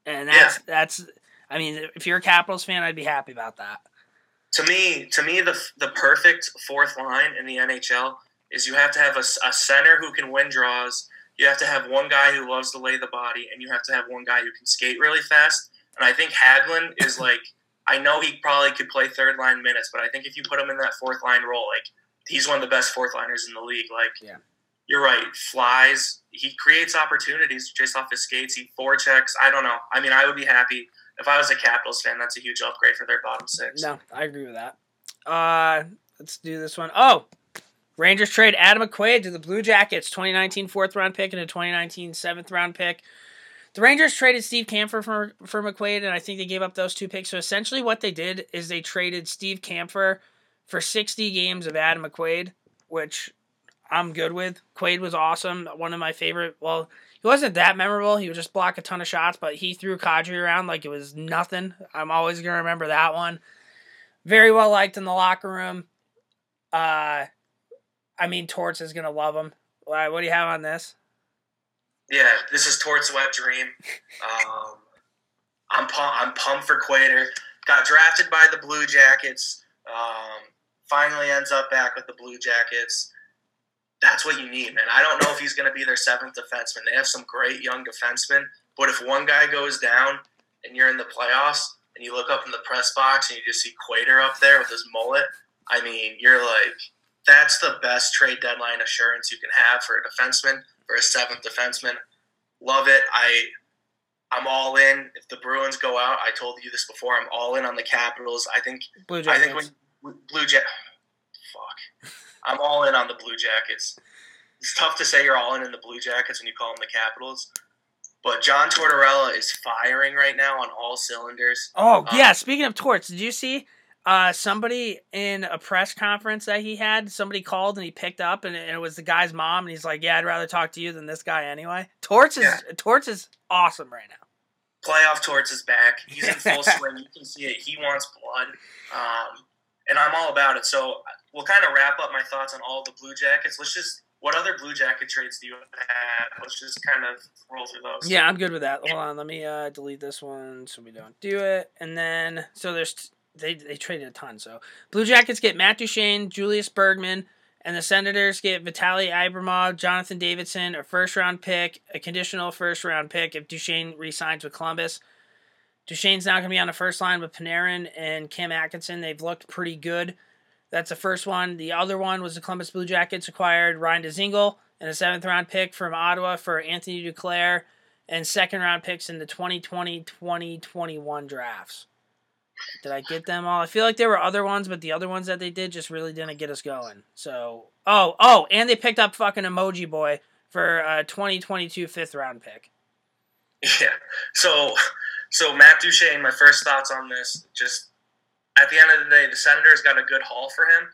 And that's that's. I mean, if you're a Capitals fan, I'd be happy about that. to me, to me, the the perfect fourth line in the NHL is you have to have a, a center who can win draws. You have to have one guy who loves to lay the body, and you have to have one guy who can skate really fast. And I think Hagelin is like, I know he probably could play third line minutes, but I think if you put him in that fourth line role, like he's one of the best fourth liners in the league. Like, Yeah. you're right, flies. He creates opportunities just off his skates. He forechecks. I don't know. I mean, I would be happy if I was a Capitals fan. That's a huge upgrade for their bottom six. No, I agree with that. Uh, let's do this one. Oh, Rangers trade Adam McQuaid to the Blue Jackets, 2019 fourth round pick and a 2019 seventh round pick. The Rangers traded Steve Kampfer for, for McQuaid, and I think they gave up those two picks. So essentially, what they did is they traded Steve Kampfer for 60 games of Adam McQuaid, which I'm good with. Quaid was awesome. One of my favorite. Well, he wasn't that memorable. He would just block a ton of shots, but he threw Kadri around like it was nothing. I'm always going to remember that one. Very well liked in the locker room. Uh, I mean, Torts is to love him. What do you have on this? Yeah, this is Tort's wet dream. Um, I'm I'm pumped for Quater. Got drafted by the Blue Jackets. Um, finally ends up back with the Blue Jackets. That's what you need, man. I don't know if he's going to be their seventh defenseman. They have some great young defensemen, but if one guy goes down and you're in the playoffs, and you look up in the press box and you just see Quater up there with his mullet, I mean, you're like, that's the best trade deadline assurance you can have for a defenseman, for a seventh defenseman. Love it. I I'm all in. If the Bruins go out, I told you this before. I'm all in on the Capitals. I think Blue Jackets. I think when Blue Jack, fuck, I'm all in on the Blue Jackets. It's tough to say you're all in in the Blue Jackets when you call them the Capitals, but John Tortorella is firing right now on all cylinders. Oh Um, yeah, speaking of torts, did you see uh, somebody in a press conference that he had? Somebody called and he picked up, and it, and it was the guy's mom, and he's like, "Yeah, I'd rather talk to you than this guy anyway." Torts is Yeah. Torts is awesome right now. Playoff Torts is back. He's in full swing. You can see it. He wants blood, um, and I'm all about it. So we'll kind of wrap up my thoughts on all the Blue Jackets. Let's just. What other Blue Jacket trades do you have? Let's just kind of roll through those. Yeah, I'm good with that. Hold on, let me uh, delete this one so we don't do it. And then so there's they they traded a ton. So Blue Jackets get Matt Duchene, Julius Bergman, and the Senators get Vitaly Abramov, Jonathan Davidsson, a first round pick, a conditional first round pick if Duchene re-signs with Columbus. Duchene's now going to be on the first line with Panarin and Cam Atkinson. They've looked pretty good. That's the first one. The other one was the Columbus Blue Jackets acquired Ryan Dzingel and a seventh round pick from Ottawa for Anthony Duclair and second round picks in the 2020 2021 drafts. Did I get them all? I feel like there were other ones, but the other ones that they did just really didn't get us going. So, oh, oh, and they picked up fucking Emoji Boy for a 2022 fifth round pick. Yeah. So, so Matt Duchene. My first thoughts on this. Just at the end of the day, the Senators got a good haul for him,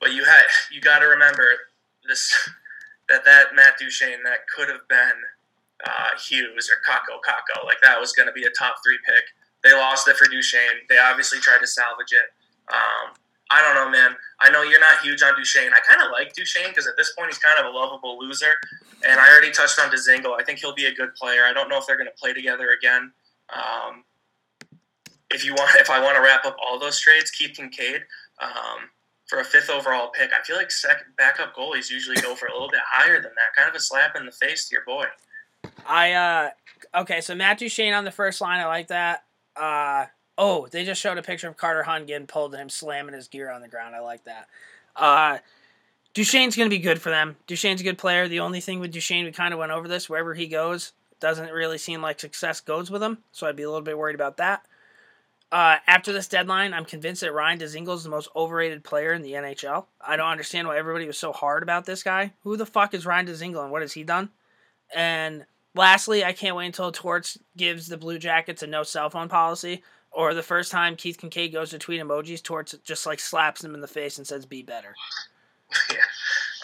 but you had you got to remember this that that Matt Duchene that could have been uh, Hughes or Kakko Kakko. Like that was going to be a top three pick. They lost it for Duchene. They obviously tried to salvage it. Um, I don't know, man. I know you're not huge on Duchene. I kind of like Duchene because at this point he's kind of a lovable loser. And I already touched on Dzingel. I think he'll be a good player. I don't know if they're going to play together again. Um, if you want, if I want to wrap up all those trades, keep Kinkaid um, for a fifth overall pick. I feel like second backup goalies usually go for a little bit higher than that. Kind of a slap in the face to your boy. I uh okay, so Matt Duchene on the first line, I like that. Uh oh, they just showed a picture of Carter Hunt getting pulled and him slamming his gear on the ground. I like that. Uh Duchene's gonna be good for them. Duchene's a good player. The only thing with Duchene, we kind of went over this. Wherever he goes, doesn't really seem like success goes with him. So I'd be a little bit worried about that. Uh, after this deadline, I'm convinced that Ryan Dzingel is the most overrated player in the NHL. I don't understand why everybody was so hard about this guy. Who the fuck is Ryan Dzingel and what has he done? And lastly, I can't wait until Torts gives the Blue Jackets a no cell phone policy, or the first time Keith Kinkaid goes to tweet emojis, Torts just like slaps him in the face and says, "Be better." yeah.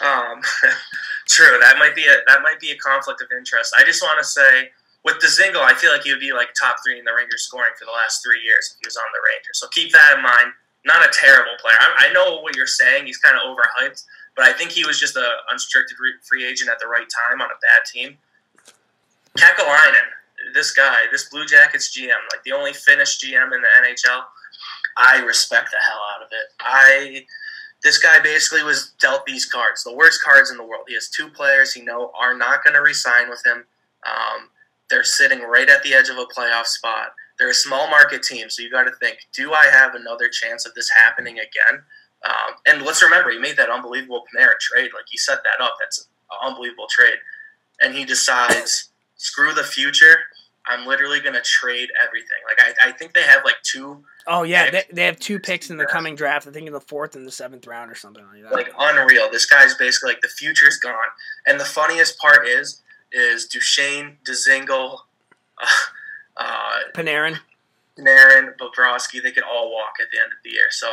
Um, true. That might be a that might be a conflict of interest. I just want to say with the Zingle, I feel like he would be like top three in the Rangers scoring for the last three years if he was on the Rangers. So keep that in mind. Not a terrible player. I, I know what you're saying. He's kind of overhyped, but I think he was just a unrestricted re- free agent at the right time on a bad team. Kekalainen, this guy, this Blue Jackets GM, like the only Finnish GM in the NHL, I respect the hell out of it. I this guy basically was dealt these cards, the worst cards in the world. He has two players he know are not going to re-sign with him. Um, they're sitting right at the edge of a playoff spot. They're a small market team, so you got to think: Do I have another chance of this happening again? Um, and let's remember, he made that unbelievable Panarin trade. Like he set that up. That's an unbelievable trade. And he decides, screw the future. I'm literally going to trade everything. Like I, I think they have like two Oh yeah, they, they have two picks in the coming draft. I think in the fourth and the seventh round or something like that. like unreal. This guy's basically like the future's gone. And the funniest part is, is Duchene, Dzingel, uh, uh, Panarin. Panarin, Bobrovsky, they could all walk at the end of the year. So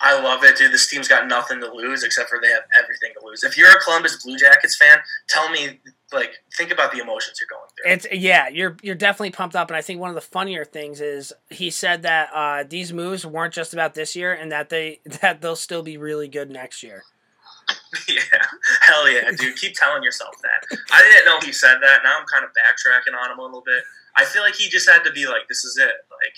I love it, dude. This team's got nothing to lose except for they have everything to lose. If you're a Columbus Blue Jackets fan, tell me, like, think about the emotions you're going through. It's yeah, you're you're definitely pumped up, and I think one of the funnier things is he said that uh, these moves weren't just about this year, and that they that they'll still be really good next year. yeah, hell yeah, dude. Keep telling yourself that. I didn't know he said that. Now I'm kind of backtracking on him a little bit. I feel like he just had to be like, this is it. Like,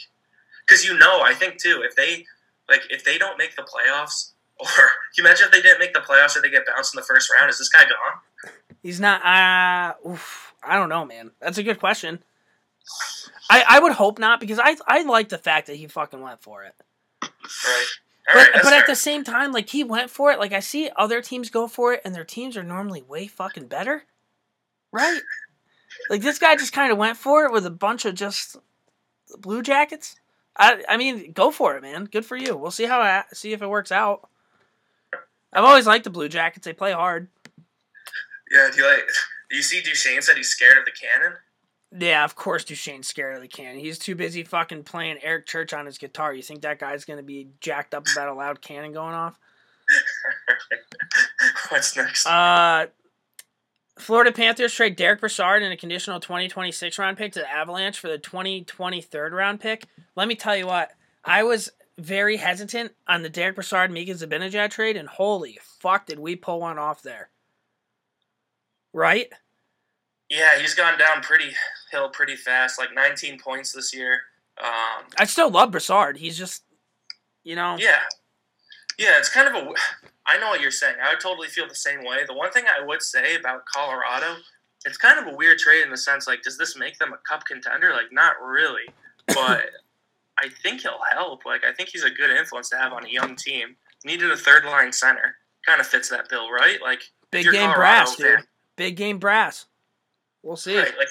because you know, I think too, if they like if they don't make the playoffs, or can you imagine if they didn't make the playoffs or they get bounced in the first round? Is this guy gone? He's not. Uh, oof, I don't know, man. That's a good question. I, I would hope not because I I like the fact that he fucking went for it. Right. All But right, but at the same time, like he went for it. Like I see other teams go for it, and their teams are normally way fucking better, right? Like this guy just kind of went for it with a bunch of just Blue Jackets. I I mean, go for it, man. Good for you. We'll see how I, see if it works out. I've always liked the Blue Jackets. They play hard. Yeah, do you like? Do you see Duchene said he's scared of the cannon? Yeah, of course Duchene's scared of the cannon. He's too busy fucking playing Eric Church on his guitar. You think that guy's gonna be jacked up about a loud cannon going off? What's next? Uh, Florida Panthers trade Derek Brassard in a conditional 2026 round pick to the Avalanche for the 2020 third round pick. Let me tell you what, I was very hesitant on the Derek Brassard Mika Zibanejad trade, and holy fuck, did we pull one off there? Right? yeah, he's gone down pretty hill pretty fast. Like 19 points this year. Um, I still love Brassard. He's just, you know, Yeah. Yeah, it's kind of a. I know what you're saying. I would totally feel the same way. The one thing I would say about Colorado, it's kind of a weird trade in the sense like, does this make them a cup contender? Like, not really. But I think he'll help. Like, I think he's a good influence to have on a young team. Needed a third line center. Kind of fits that bill, right? Like, big game Colorado brass, fan- dude. Big game brass. We'll see. Right, like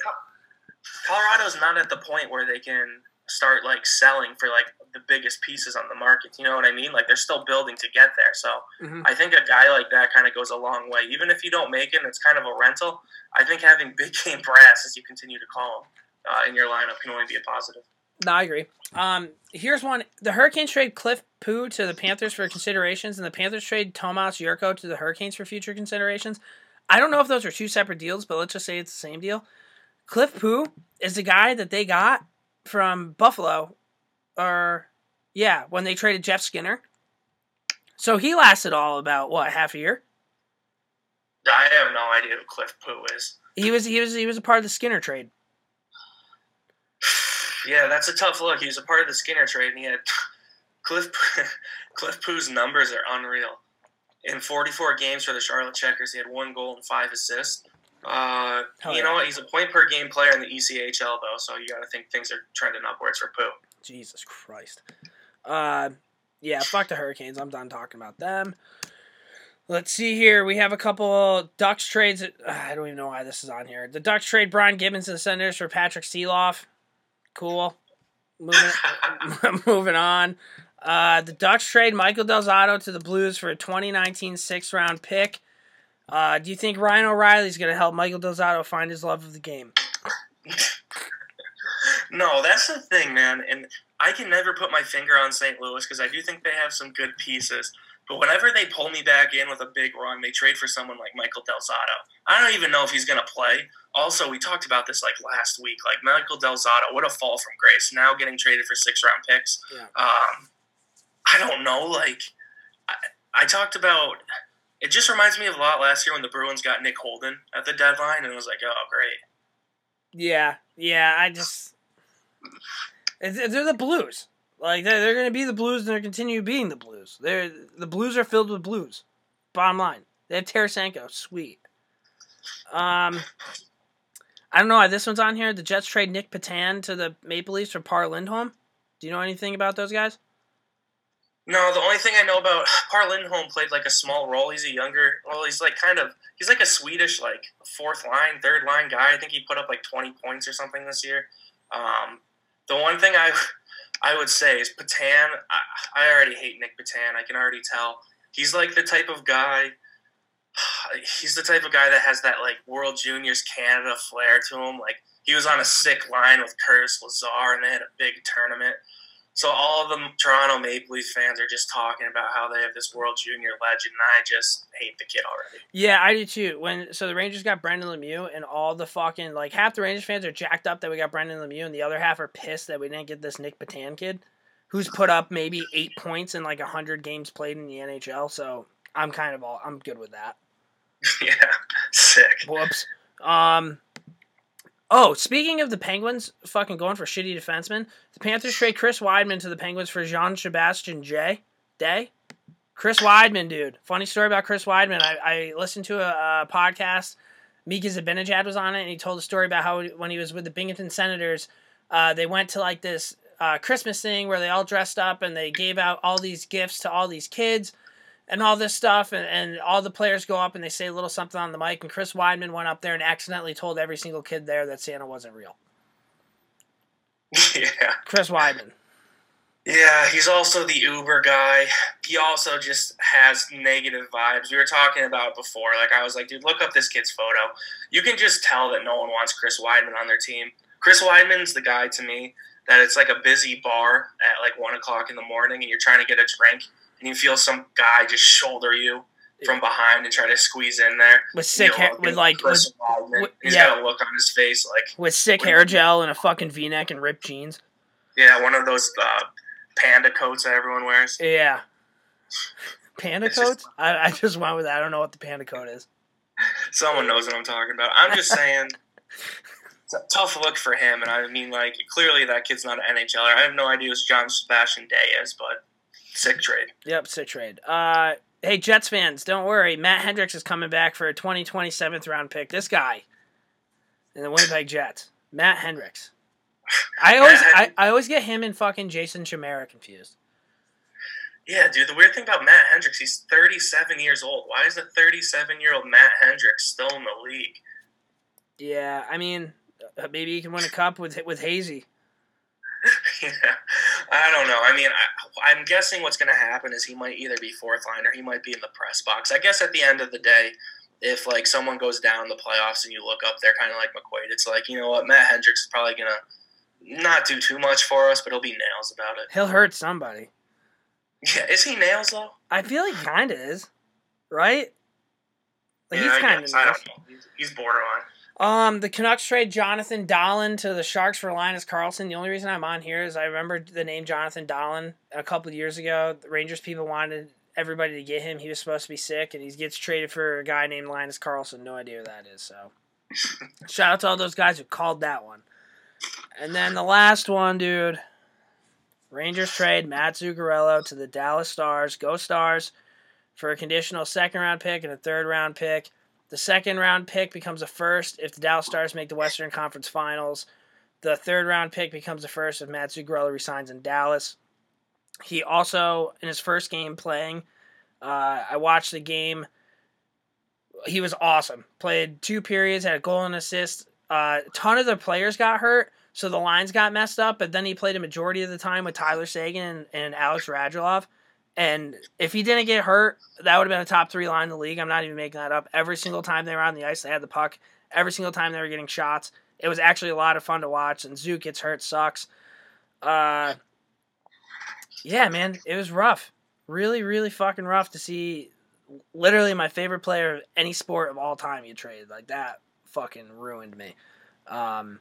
Colorado's not at the point where they can start like selling for like the biggest pieces on the market. You know what I mean? Like they're still building to get there. So Mhm. I think a guy like that kind of goes a long way. Even if you don't make it, and it's kind of a rental. I think having big game brass, as you continue to call him, uh, in your lineup can only be a positive. No, I agree. Um, here's one: the Hurricanes trade Cliff Pu to the Panthers for considerations, and the Panthers trade Tomas Jurco to the Hurricanes for future considerations. I don't know if those are two separate deals, but let's just say it's the same deal. Cliff Pu is the guy that they got from Buffalo, or yeah, when they traded Jeff Skinner. So he lasted all about what half a year. I have no idea who Cliff Pu is. He was he was he was a part of the Skinner trade. Yeah, that's a tough look. He was a part of the Skinner trade, and he had Cliff Cliff Pu's numbers are unreal. In 44 games for the Charlotte Checkers, he had one goal and five assists. Uh, you yeah. know what? He's a point per game player in the ECHL, though, so you got to think things are trending upwards for Poo. Jesus Christ. Uh, yeah, fuck the Hurricanes. I'm done talking about them. Let's see here. We have a couple Ducks trades. uh, I don't even know why this is on here. The Ducks trade Brian Gibbons to the Senators for Patrick Sieloff. Cool. Moving, moving on. Uh, the Ducks trade Michael Del Zotto to the Blues for a 2019 sixth round pick. Uh, do you think Ryan O'Reilly is going to help Michael Del Zotto find his love of the game? no, that's the thing, man. And I can never put my finger on St. Louis because I do think they have some good pieces. But whenever they pull me back in with a big run, they trade for someone like Michael Del Zotto. I don't even know if he's going to play. Also, we talked about this like last week. Like Michael Del Zotto, what a fall from grace. Now getting traded for six round picks. Yeah. Um, I don't know. Like I, I talked about. It just reminds me of a lot last year when the Bruins got Nick Holden at the deadline, and it was like, oh, great. Yeah, yeah. I just they're the Blues. Like they're, they're going to be the Blues, and they're continue being the Blues. They're the Blues are filled with Blues. Bottom line, they have Tarasenko, sweet. Um, I don't know why this one's on here. The Jets trade Nick Petan to the Maple Leafs for Par Lindholm. Do you know anything about those guys? No, the only thing I know about Par Lindholm played like a small role. He's a younger, well, he's like kind of, he's like a Swedish like fourth line, third line guy. I think he put up like twenty points or something this year. Um, the one thing I, I would say is Petan. I, I already hate Nick Petan. I can already tell. He's like the type of guy. He's the type of guy that has that like World Juniors Canada flair to him. Like he was on a sick line with Curtis Lazar, and they had a big tournament. So all of them Toronto Maple Leaf fans are just talking about how they have this World Junior legend, and I just hate the kid already. Yeah, I do too. When so the Rangers got Brendan Lemieux, and all the fucking like half the Rangers fans are jacked up that we got Brendan Lemieux, and the other half are pissed that we didn't get this Nick Petan kid, who's put up maybe eight points in like hundred games played in the NHL. So I'm kind of all I'm good with that. yeah, sick. Whoops. Um. Oh, speaking of the Penguins, fucking going for shitty defensemen, the Panthers trade Chris Wideman to the Penguins for Jean Sebastian J. Day. Chris Wideman, dude. Funny story about Chris Wideman. I, I listened to a, a podcast. Mika Zibanejad was on it, and he told a story about how when he was with the Binghamton Senators, Uh, they went to like this uh, Christmas thing where they all dressed up and they gave out all these gifts to all these kids and all this stuff. And, and all the players go up and they say a little something on the mic. And Chris Wideman went up there and accidentally told every single kid there that Santa wasn't real. yeah. Chris Wideman. Yeah, he's also the Uber guy. He also just has negative vibes. We were talking about before. Like I was like, dude, look up this kid's photo. You can just tell that no one wants Chris Wideman on their team. Chris Wideman's the guy to me that it's like a busy bar at like one o'clock in the morning, and you're trying to get a drink, and you feel some guy just shoulder you from behind and try to squeeze in there. With sick hair, with like with, with- He's yeah. got a look on his face like with sick hair gel and a fucking V-neck and ripped jeans. yeah, one of those uh, panda coats that everyone wears. Yeah. Panda It's just- coats? I, I just went with that. I don't know what the panda coat is. Someone knows what I'm talking about. I'm just saying, it's a tough look for him. And I mean, like, clearly that kid's not an NHLer. I have no idea who John Sebastian Day is, but sick trade. Yep, sick trade. Uh, hey, Jets fans, don't worry. Matt Hendricks is coming back for a 2020 seventh round pick. This guy in the Winnipeg Jets, Matt Hendricks. I always, I, I always get him and fucking Jason Chimera confused. Yeah, dude, the weird thing about Matt Hendricks, he's 37 years old. Why is a 37 year old Matt Hendricks still in the league? Yeah, I mean, uh, maybe he can win a cup with with Hazy. Yeah, I don't know. I mean, I, I'm guessing what's going to happen is he might either be fourth line or he might be in the press box. I guess at the end of the day, if like someone goes down in the playoffs and you look up there, kind of like McQuaid, it's like you know what, Matt Hendricks is probably going to not do too much for us, but he'll be nails about it. He'll hurt somebody. Yeah, is he nails though? I feel like he kind of is, right? Like yeah, he's kind of. guess. I don't know. He's, he's borderline. Um, the Canucks trade Jonathan Dahlen to the Sharks for Linus Karlsson. The only reason I'm on here is I remember the name Jonathan Dahlen a couple years ago. The Rangers people wanted everybody to get him. He was supposed to be sick, and he gets traded for a guy named Linus Karlsson. No idea who that is. So, shout out to all those guys who called that one. And then the last one, dude. Rangers trade Matt Zuccarello to the Dallas Stars. Go Stars for a conditional second round pick and a third round pick. The second round pick becomes a first if the Dallas Stars make the Western Conference Finals. The third round pick becomes a first if Matt Zuccarello resigns in Dallas. He also, in his first game playing, uh, I watched the game. He was awesome. Played two periods, had a goal and assist. Uh, a ton of the players got hurt, so the lines got messed up. But then he played a majority of the time with Tyler Seguin and, and Alex Radulov. And if he didn't get hurt, that would have been a top three line in the league. I'm not even making that up. Every single time they were on the ice, they had the puck. Every single time they were getting shots. It was actually a lot of fun to watch. And Zook gets hurt, sucks. Uh, yeah, man, it was rough. Really, really fucking rough to see literally my favorite player of any sport of all time get traded. Like that fucking ruined me. Um,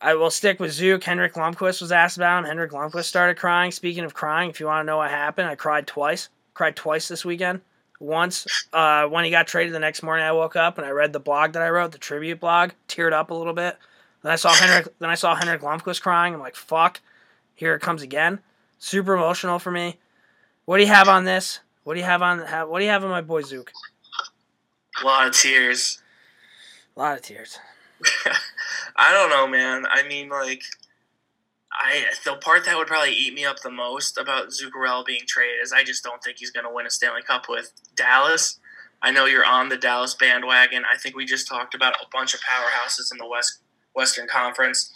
I will stick with Zook. Henrik Lundqvist was asked about him. Henrik Lundqvist started crying. Speaking of crying, if you want to know what happened, I cried twice. Cried twice this weekend. Once uh, when he got traded the next morning, I woke up and I read the blog that I wrote, the tribute blog, teared up a little bit. Then I saw Henrik. then I saw Henrik Lundqvist crying. I'm like, fuck, here it comes again. Super emotional for me. What do you have on this? What do you have on? ha- What do you have on my boy Zook? A lot of tears. A lot of tears. I don't know, man. I mean, like, I the part that would probably eat me up the most about Zuccarello being traded is I just don't think he's going to win a Stanley Cup with Dallas. I know you're on the Dallas bandwagon. I think we just talked about a bunch of powerhouses in the West Western Conference.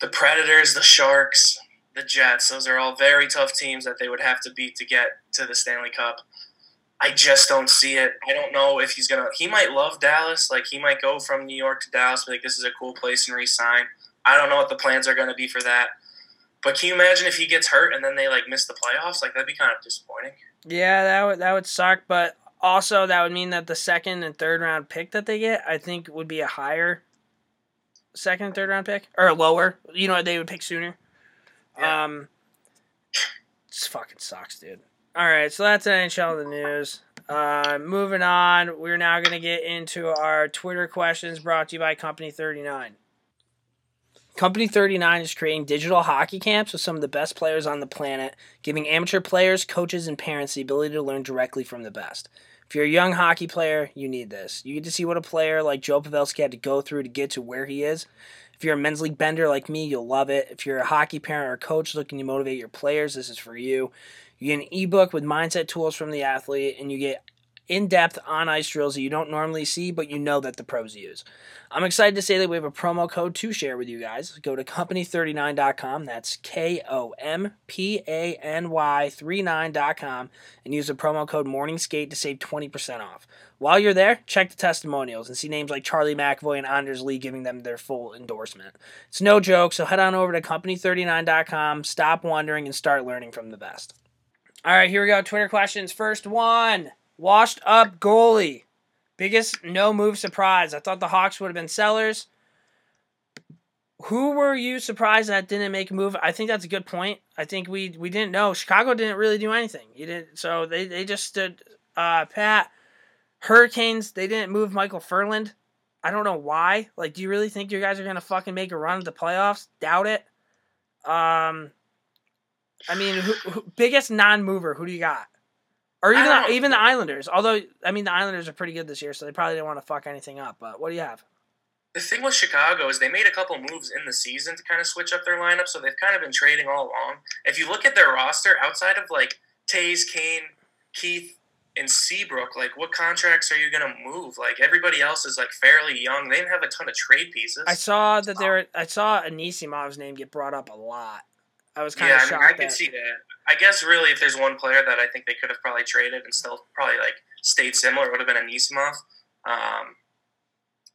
The Predators, the Sharks, the Jets. Those are all very tough teams that they would have to beat to get to the Stanley Cup. I just don't see it. I don't know if he's gonna. He might love Dallas. Like he might go from New York to Dallas. Be like this is a cool place and resign. I don't know what the plans are gonna be for that. But can you imagine if he gets hurt and then they like miss the playoffs? Like that'd be kind of disappointing. Yeah, that would that would suck, but also that would mean that the second and third round pick that they get, I think, would be a higher second and third round pick or a lower. You know, they would pick sooner. Yeah. Um, just fucking sucks, dude. All right, so that's NHL the news. Uh, moving on, we're now going to get into our Twitter questions brought to you by Kompany 39. Kompany 39 is creating digital hockey camps with some of the best players on the planet, giving amateur players, coaches, and parents the ability to learn directly from the best. If you're a young hockey player, you need this. You get to see what a player like Joe Pavelski had to go through to get to where he is. If you're a men's league bender like me, you'll love it. If you're a hockey parent or coach looking to motivate your players, this is for you. You get an ebook with mindset tools from the athlete, and you get in depth on ice drills that you don't normally see, but you know that the pros use. I'm excited to say that we have a promo code to share with you guys. Go to kompany39.com. That's K O M P A N Y 39.com and use the promo code MorningSkate to save 20% off. While you're there, check the testimonials and see names like Charlie McAvoy and Anders Lee giving them their full endorsement. It's no joke, so head on over to kompany39.com, stop wondering, and start learning from the best. All right, here we go. Twitter questions. First one washed up goalie. Biggest no move surprise. I thought the Hawks would have been sellers. Who were you surprised that didn't make a move? I think that's a good point. I think we we didn't know. Chicago didn't really do anything. You didn't so they, they just stood uh pat. Hurricanes, they didn't move Michael Ferland. I don't know why. Like, do you really think you guys are gonna fucking make a run at the playoffs? Doubt it. Um I mean, who, who, biggest non-mover, who do you got? Or even I even the Islanders. Although I mean the Islanders are pretty good this year, so they probably didn't want to fuck anything up. But what do you have? The thing with Chicago is they made a couple moves in the season to kind of switch up their lineup, so they've kind of been trading all along. If you look at their roster, outside of like Toews, Kane, Keith, and Seabrook, like what contracts are you gonna move? Like everybody else is like fairly young. They have a ton of trade pieces. I saw that there. I saw Anisimov's name get brought up a lot. I was kind yeah, of I, mean. I can see that. I guess really, if there's one player that I think they could have probably traded and still probably like stayed similar, it would have been Anisimov. Um,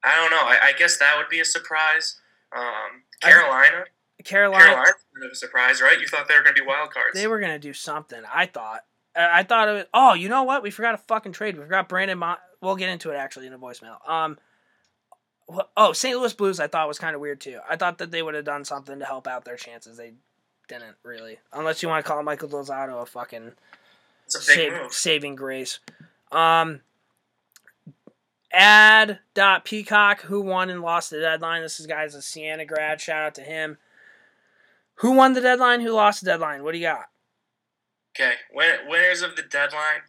I don't know. I, I guess that would be a surprise. Um, I- Carolina, Carolina, Carolina's kind of a surprise, right? You thought they were going to be wild cards. they were gonna do something. I thought. I I thought it was. Oh, you know what? We forgot a fucking trade. We forgot Brandon. Mon- we'll get into it actually in a voicemail. Um. Oh, St. Louis Blues. I thought was kind of weird too. I thought that they would have done something to help out their chances. They didn't really, unless you want to call Michael Del Zotto a fucking it's a big save, move. saving grace. Um, ad dot peacock who won and lost the deadline. This is guys a Siena grad. Shout out to him. Who won the deadline? Who lost the deadline? What do you got? Okay, win- winners of the deadline.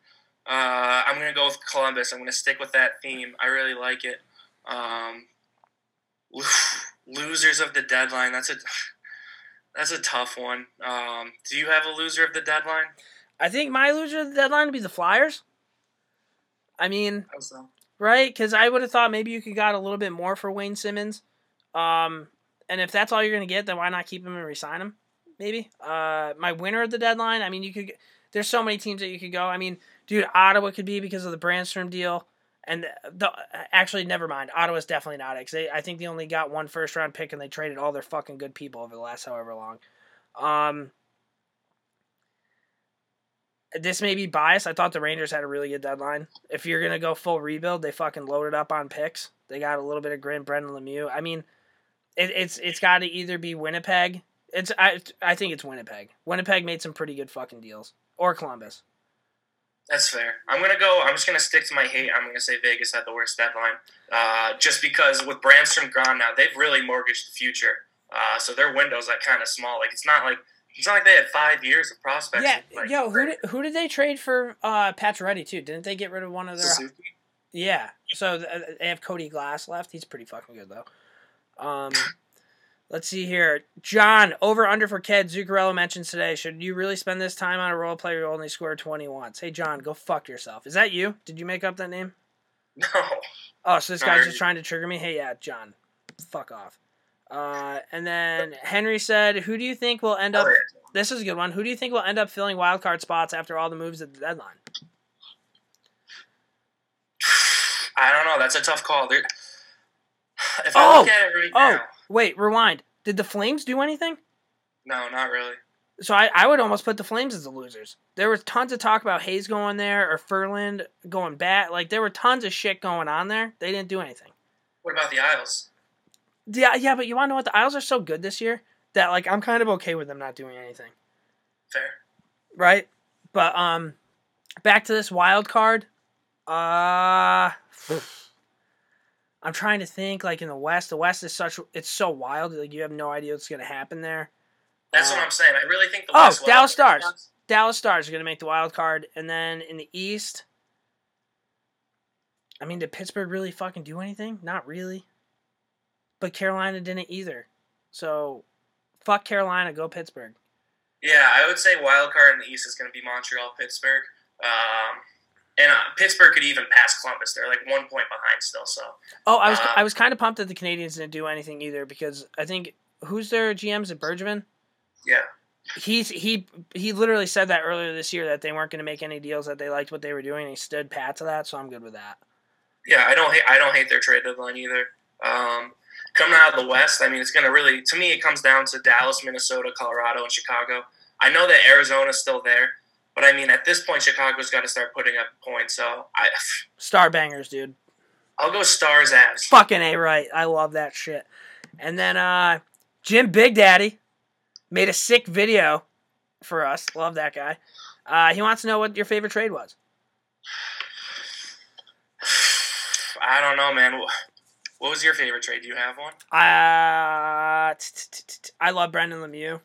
Uh, I'm going to go with Columbus. I'm going to stick with that theme. I really like it. Um, losers of the deadline. That's a that's a tough one. Um, do you have a loser of the deadline? I think my loser of the deadline would be the Flyers. I mean, so? right? Because I would have thought maybe you could got a little bit more for Wayne Simmonds. Um, and if that's all you're gonna get, then why not keep him and resign him? Maybe. Uh, my winner of the deadline. I mean, you could. There's so many teams that you could go. I mean, dude, Ottawa could be because of the Brannstrom deal. And the, actually, never mind. Ottawa's definitely not it. they, I think they only got one first round pick, and they traded all their fucking good people over the last however long. Um, this may be biased. I thought the Rangers had a really good deadline. If you're gonna go full rebuild, they fucking loaded up on picks. They got a little bit of Grant Brendan Lemieux. I mean, it, it's it's got to either be Winnipeg. It's I I think it's Winnipeg. Winnipeg made some pretty good fucking deals, or Columbus. That's fair. I'm gonna go. I'm just gonna stick to my hate. I'm gonna say Vegas had the worst deadline, uh, just because with Brannstrom gone now, they've really mortgaged the future. Uh, so their windows like kind of small. Like it's not like it's not like they had five years of prospects. Yeah, like, yo, who did who did they trade for uh Pacioretty too? Didn't they get rid of one of their? Suzuki? Yeah, so th- they have Cody Glass left. He's pretty fucking good though. Um, let's see here, John. Over under for Ked Zuccarello mentions today. Should you really spend this time on a role player who only scored twenty once? Hey, John, go fuck yourself. Is that you? Did you make up that name? No. Oh, so this guy's just trying to trigger me. Hey, yeah, John, fuck off. Uh, and then Henry said, "Who do you think will end up?" Oh. This is a good one. Who do you think will end up filling wild card spots after all the moves at the deadline? I don't know. That's a tough call. There- If Oh! I look at it right Oh, now, wait, rewind. Did the Flames do anything? no, not really. So I, I would almost put the Flames as the losers. There was tons of talk about Hayes going there or Ferland going back. Like there were tons of shit going on there. They didn't do anything. What about the Isles? Yeah, yeah, but you want to know what? The Isles are so good this year that like I'm kind of okay with them not doing anything, Fair. right? But um, back to this wild card. Uh, I'm trying to think. Like in the West, the West is such it's so wild. Like you have no idea what's gonna happen there. That's Uh, what I'm saying. I really think the Oh, West Dallas Stars. Dallas Stars are going to make the wild card, and then in the East, I mean, did Pittsburgh really fucking do anything? Not really. but Carolina didn't either. So, fuck Carolina, go Pittsburgh. Yeah, I would say wild card in the East is going to be Montreal, Pittsburgh, um, and uh, Pittsburgh could even pass Columbus. They're like one point behind still. So Oh, I was Uh, I was kind of pumped that the Canadiens didn't do anything either because I think who's their GM's at Bergevin? yeah, He's he he literally said that earlier this year that they weren't going to make any deals that they liked what they were doing. And he stood pat to that, so I'm good with that. yeah, I don't hate I don't hate their trade deadline either. Um, coming out of the West, I mean, it's going to really to me it comes down to Dallas, Minnesota, Colorado, and Chicago. I know that Arizona's still there, but I mean, at this point, Chicago's got to start putting up points. So I, Star bangers, dude. I'll go Stars Avs. Fucking a right. I love that shit. And then uh Jim Big Daddy made a sick video for us. Love that guy. Uh, he wants to know what your favorite trade was. I don't know, man. What was your favorite trade? Do you have one? Uh, t- t- t- t- I love Brendan Lemieux.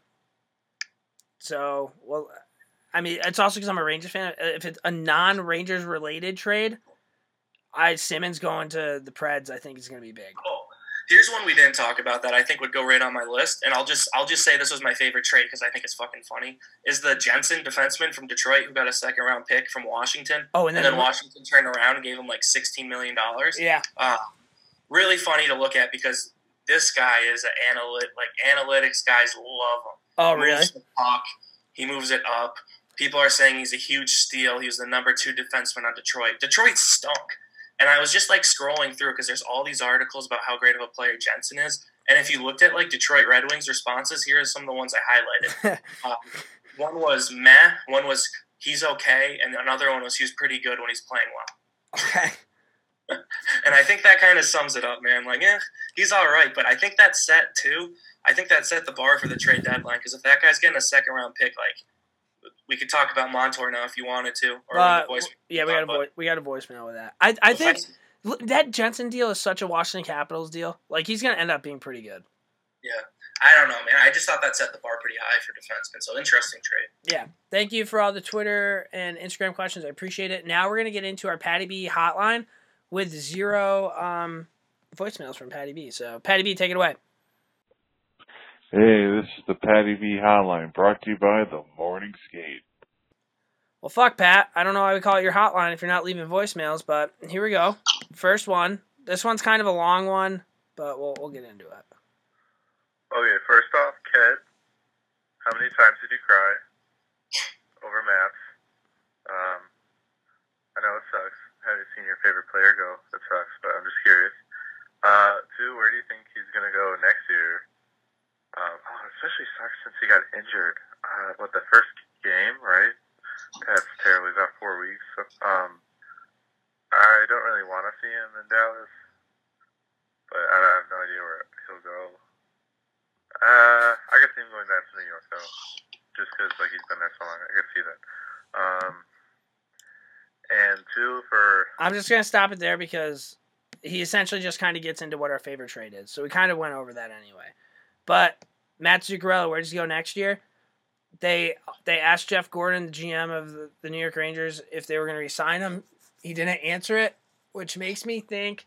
So, well, I mean, it's also because I'm a Rangers fan. If it's a non-Rangers related trade, I Simmonds going to the Preds, I think is going to be big. Oh, here's one we didn't talk about that I think would go right on my list, and I'll just I'll just say this was my favorite trade because I think it's fucking funny. Is the Jensen defenseman from Detroit who got a second round pick from Washington, Oh, and and then, then Washington turned around and gave him like sixteen million dollars. yeah, Uh, really funny to look at because this guy is an analyt like analytics guys love him. oh He really? moves puck, he moves it up. People are saying he's a huge steal. He was the number two defenseman on Detroit. Detroit stunk. And I was just like scrolling through because there's all these articles about how great of a player Jensen is. And if you looked at like Detroit Red Wings responses, here are some of the ones I highlighted. uh, one was meh, one was he's okay, and another one was he was pretty good when he's playing well. Okay. And I think that kind of sums it up, man. Like, yeah, he's all right, but I think that set too. I think that set the bar for the trade deadline because if that guy's getting a second round pick, like we could talk about Montour now if you wanted to, or Uh, voice. yeah, we got a but- vo- we got a voicemail with that. I I think that Jensen deal is such a Washington Capitals deal. Like he's gonna end up being pretty good. Yeah, I don't know, man. I just thought that set the bar pretty high for defensemen. So interesting trade. Yeah. Thank you for all the Twitter and Instagram questions. I appreciate it. Now we're gonna get into our Patty B hotline with zero um, voicemails from Patty B. So Patty B, take it away. Hey, this is the Patty B Hotline, brought to you by the Morning Skate. Well, fuck Pat. I don't know why we call it your hotline if you're not leaving voicemails, but here we go. First one. This one's kind of a long one, but we'll we'll get into it. Okay, first off, Ked, how many times did you cry over Mats? Um, I know it sucks. Having seen your favorite player go, it sucks, but I'm just curious. Uh, two, where do you think he's gonna go next year? Um, oh, especially sucks since he got injured. Uh, what the first game, right? That's terrible. He's out four weeks. So, um, I don't really want to see him in Dallas, but I have no idea where he'll go. Uh, I could see him going back to New York though, just because like he's been there so long. I could see that. Um, and two for I'm just gonna stop it there because he essentially just kind of gets into what our favorite trade is. So we kind of went over that anyway. But Mats Zuccarello, where does he go next year? They they asked Jeff Gorton, the GM of the, the New York Rangers, if they were going to resign him. He didn't answer it, which makes me think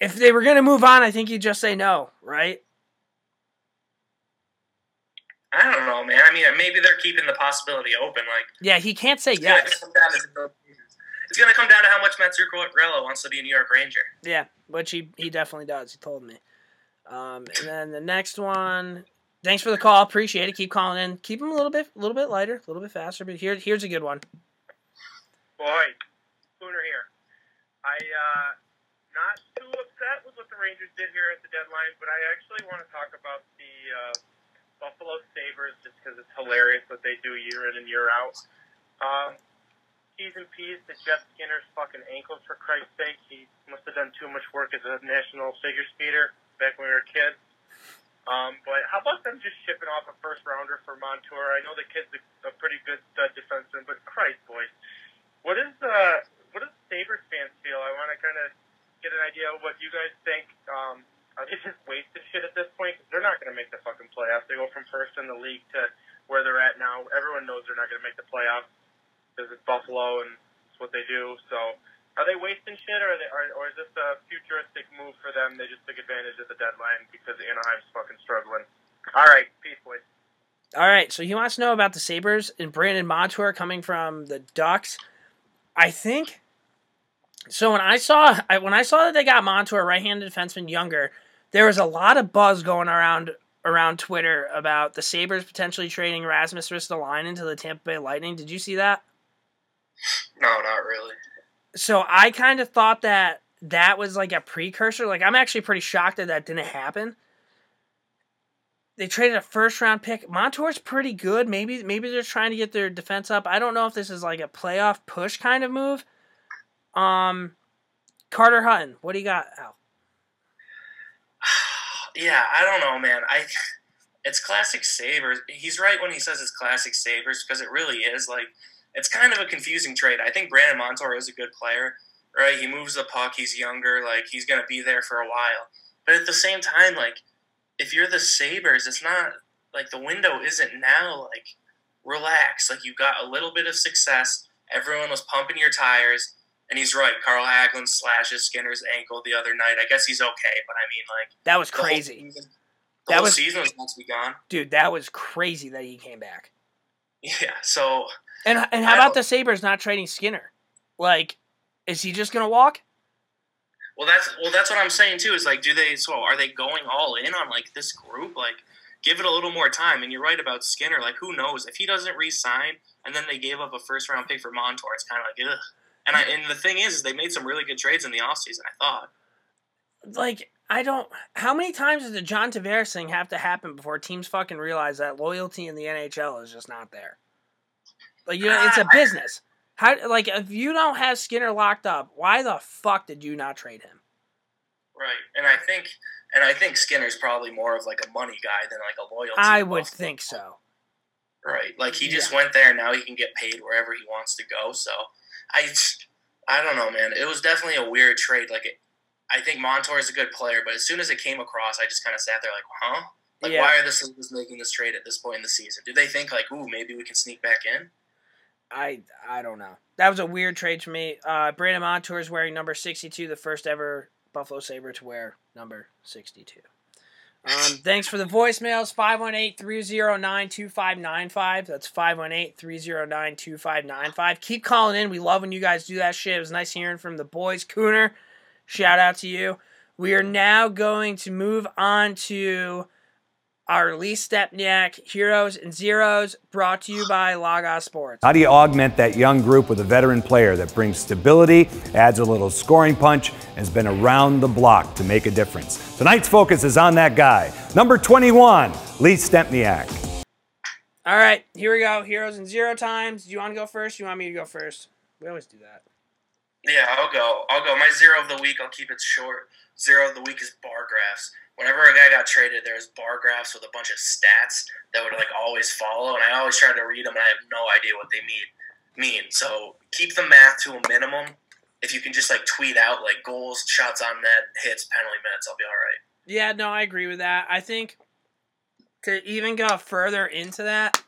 if they were going to move on, I think he'd just say no, right? I don't know, man. I mean, maybe they're keeping the possibility open. Like, Yeah, he can't say it's gonna yes. to- it's gonna come down to how much Mats Zuccarello wants to be a New York Ranger. Yeah, which he, he definitely does. He told me. Um, and then the next one. Thanks for the call. Appreciate it. Keep calling in. Keep them a little bit, a little bit lighter, a little bit faster. But here, here's a good one. Boy, Spooner here. I uh, not too upset with what the Rangers did here at the deadline, but I actually want to talk about the uh, Buffalo Sabres just because it's hilarious what they do year in and year out. Um, T's and P's to Jeff Skinner's fucking ankles for Christ's sake. He must have done too much work as a national figure skater back when we were kids. Um, but how about them just shipping off a first rounder for Montour? I know the kid's a, a pretty good stud defenseman, but Christ, boys, what is uh what does Sabres fans feel? I want to kind of get an idea of what you guys think. Um, are they just wasted shit at this point? Cause they're not going to make the fucking playoffs. They go from first in the league to where they're at now. Everyone knows they're not going to make the playoffs because it's Buffalo and it's what they do. So Are they wasting shit, or, are they, or, or is this a futuristic move for them? They just took advantage of the deadline because Anaheim's fucking struggling. All right, peace, boys. All right, so he wants to know about the Sabres and Brandon Montour coming from the Ducks. I think so. When I saw I, when I saw that they got Montour, right-handed defenseman, younger, there was a lot of buzz going around around Twitter about the Sabres potentially trading Rasmus Ristolainen to the Tampa Bay Lightning. Did you see that? No, not really. So I kind of thought that that was like a precursor. Like I'm actually pretty shocked that that didn't happen. They traded a first round pick. Montour's pretty good. Maybe maybe they're trying to get their defense up. I don't know if this is like a playoff push kind of move. Um, Carter Hutton, what do you got, Al? Yeah, I don't know, man. I it's classic Sabres. He's right when he says it's classic Sabres because it really is. Like it's kind of a confusing trade. I think Brandon Montour is a good player, right? He moves the puck. He's younger. Like he's gonna be there for a while. But at the same time, like if you're the Sabres, it's not like the window isn't now. Like relax. Like you got a little bit of success. Everyone was pumping your tires. And he's right. Carl Hagelin slashes Skinner's ankle the other night. I guess he's okay, but I mean, like That was crazy, the That whole was- season was meant to be gone. dude. That was crazy that he came back. Yeah. So And and how about the Sabres not trading Skinner? Like, is he just gonna walk? Well, that's well, that's what I'm saying too. Is like, do they? So, are they going all in on like this group? Like, give it a little more time. And you're right about Skinner. Like, who knows if he doesn't re-sign, and then they gave up a first round pick for Montour? It's kind of like, ugh. And I and the thing is, is they made some really good trades in the offseason, I thought. like I don't. How many times does the John Tavares thing have to happen before teams fucking realize that loyalty in the NHL is just not there? Like you know, it's a ah. business. How like if you don't have Skinner locked up, why the fuck did you not trade him? Right. And I think and I think Skinner's probably more of like a money guy than like a loyalty. I would think so. Right. Like he just went there. Now he can get paid wherever he wants to go. So I, I don't know, man. It was definitely a weird trade. Like it, I think Montour is a good player, but as soon as it came across, I just kind of sat there like, huh? Like Yeah. why are the Sabres making this trade at this point in the season? Do they think like, ooh, maybe we can sneak back in? I I don't know. That was a weird trade for me. Uh, Brandon Montour is wearing number sixty two, the first ever Buffalo Sabre to wear number sixty two. Um, thanks for the voicemails 518-309-2595. That's 518-309-2595. Keep calling in. We love when you guys do that shit. It was nice hearing from the boys. Cooner, shout out to you. We are now going to move on to our Lee Stempniak Heroes and Zeros brought to you by Lagos Sports. How do you augment that young group with a veteran player that brings stability, adds a little scoring punch, and has been around the block to make a difference? Tonight's focus is on that guy, number 21, Lee Stempniak. All right, here we go. Heroes and zero times. Do you want to go first? You want me to go first? We always do that. Yeah, I'll go. I'll go. My zero of the week, I'll keep it short. Zero of the week is bar graphs. Whenever a guy got traded, there was bar graphs with a bunch of stats that would like always follow, and I always try to read them, and I have no idea what they mean. Mean so keep the math to a minimum. If you can just like tweet out like goals, shots on net, hits, penalty minutes, I'll be all right. Yeah, no, I agree with that. I think to even go further into that,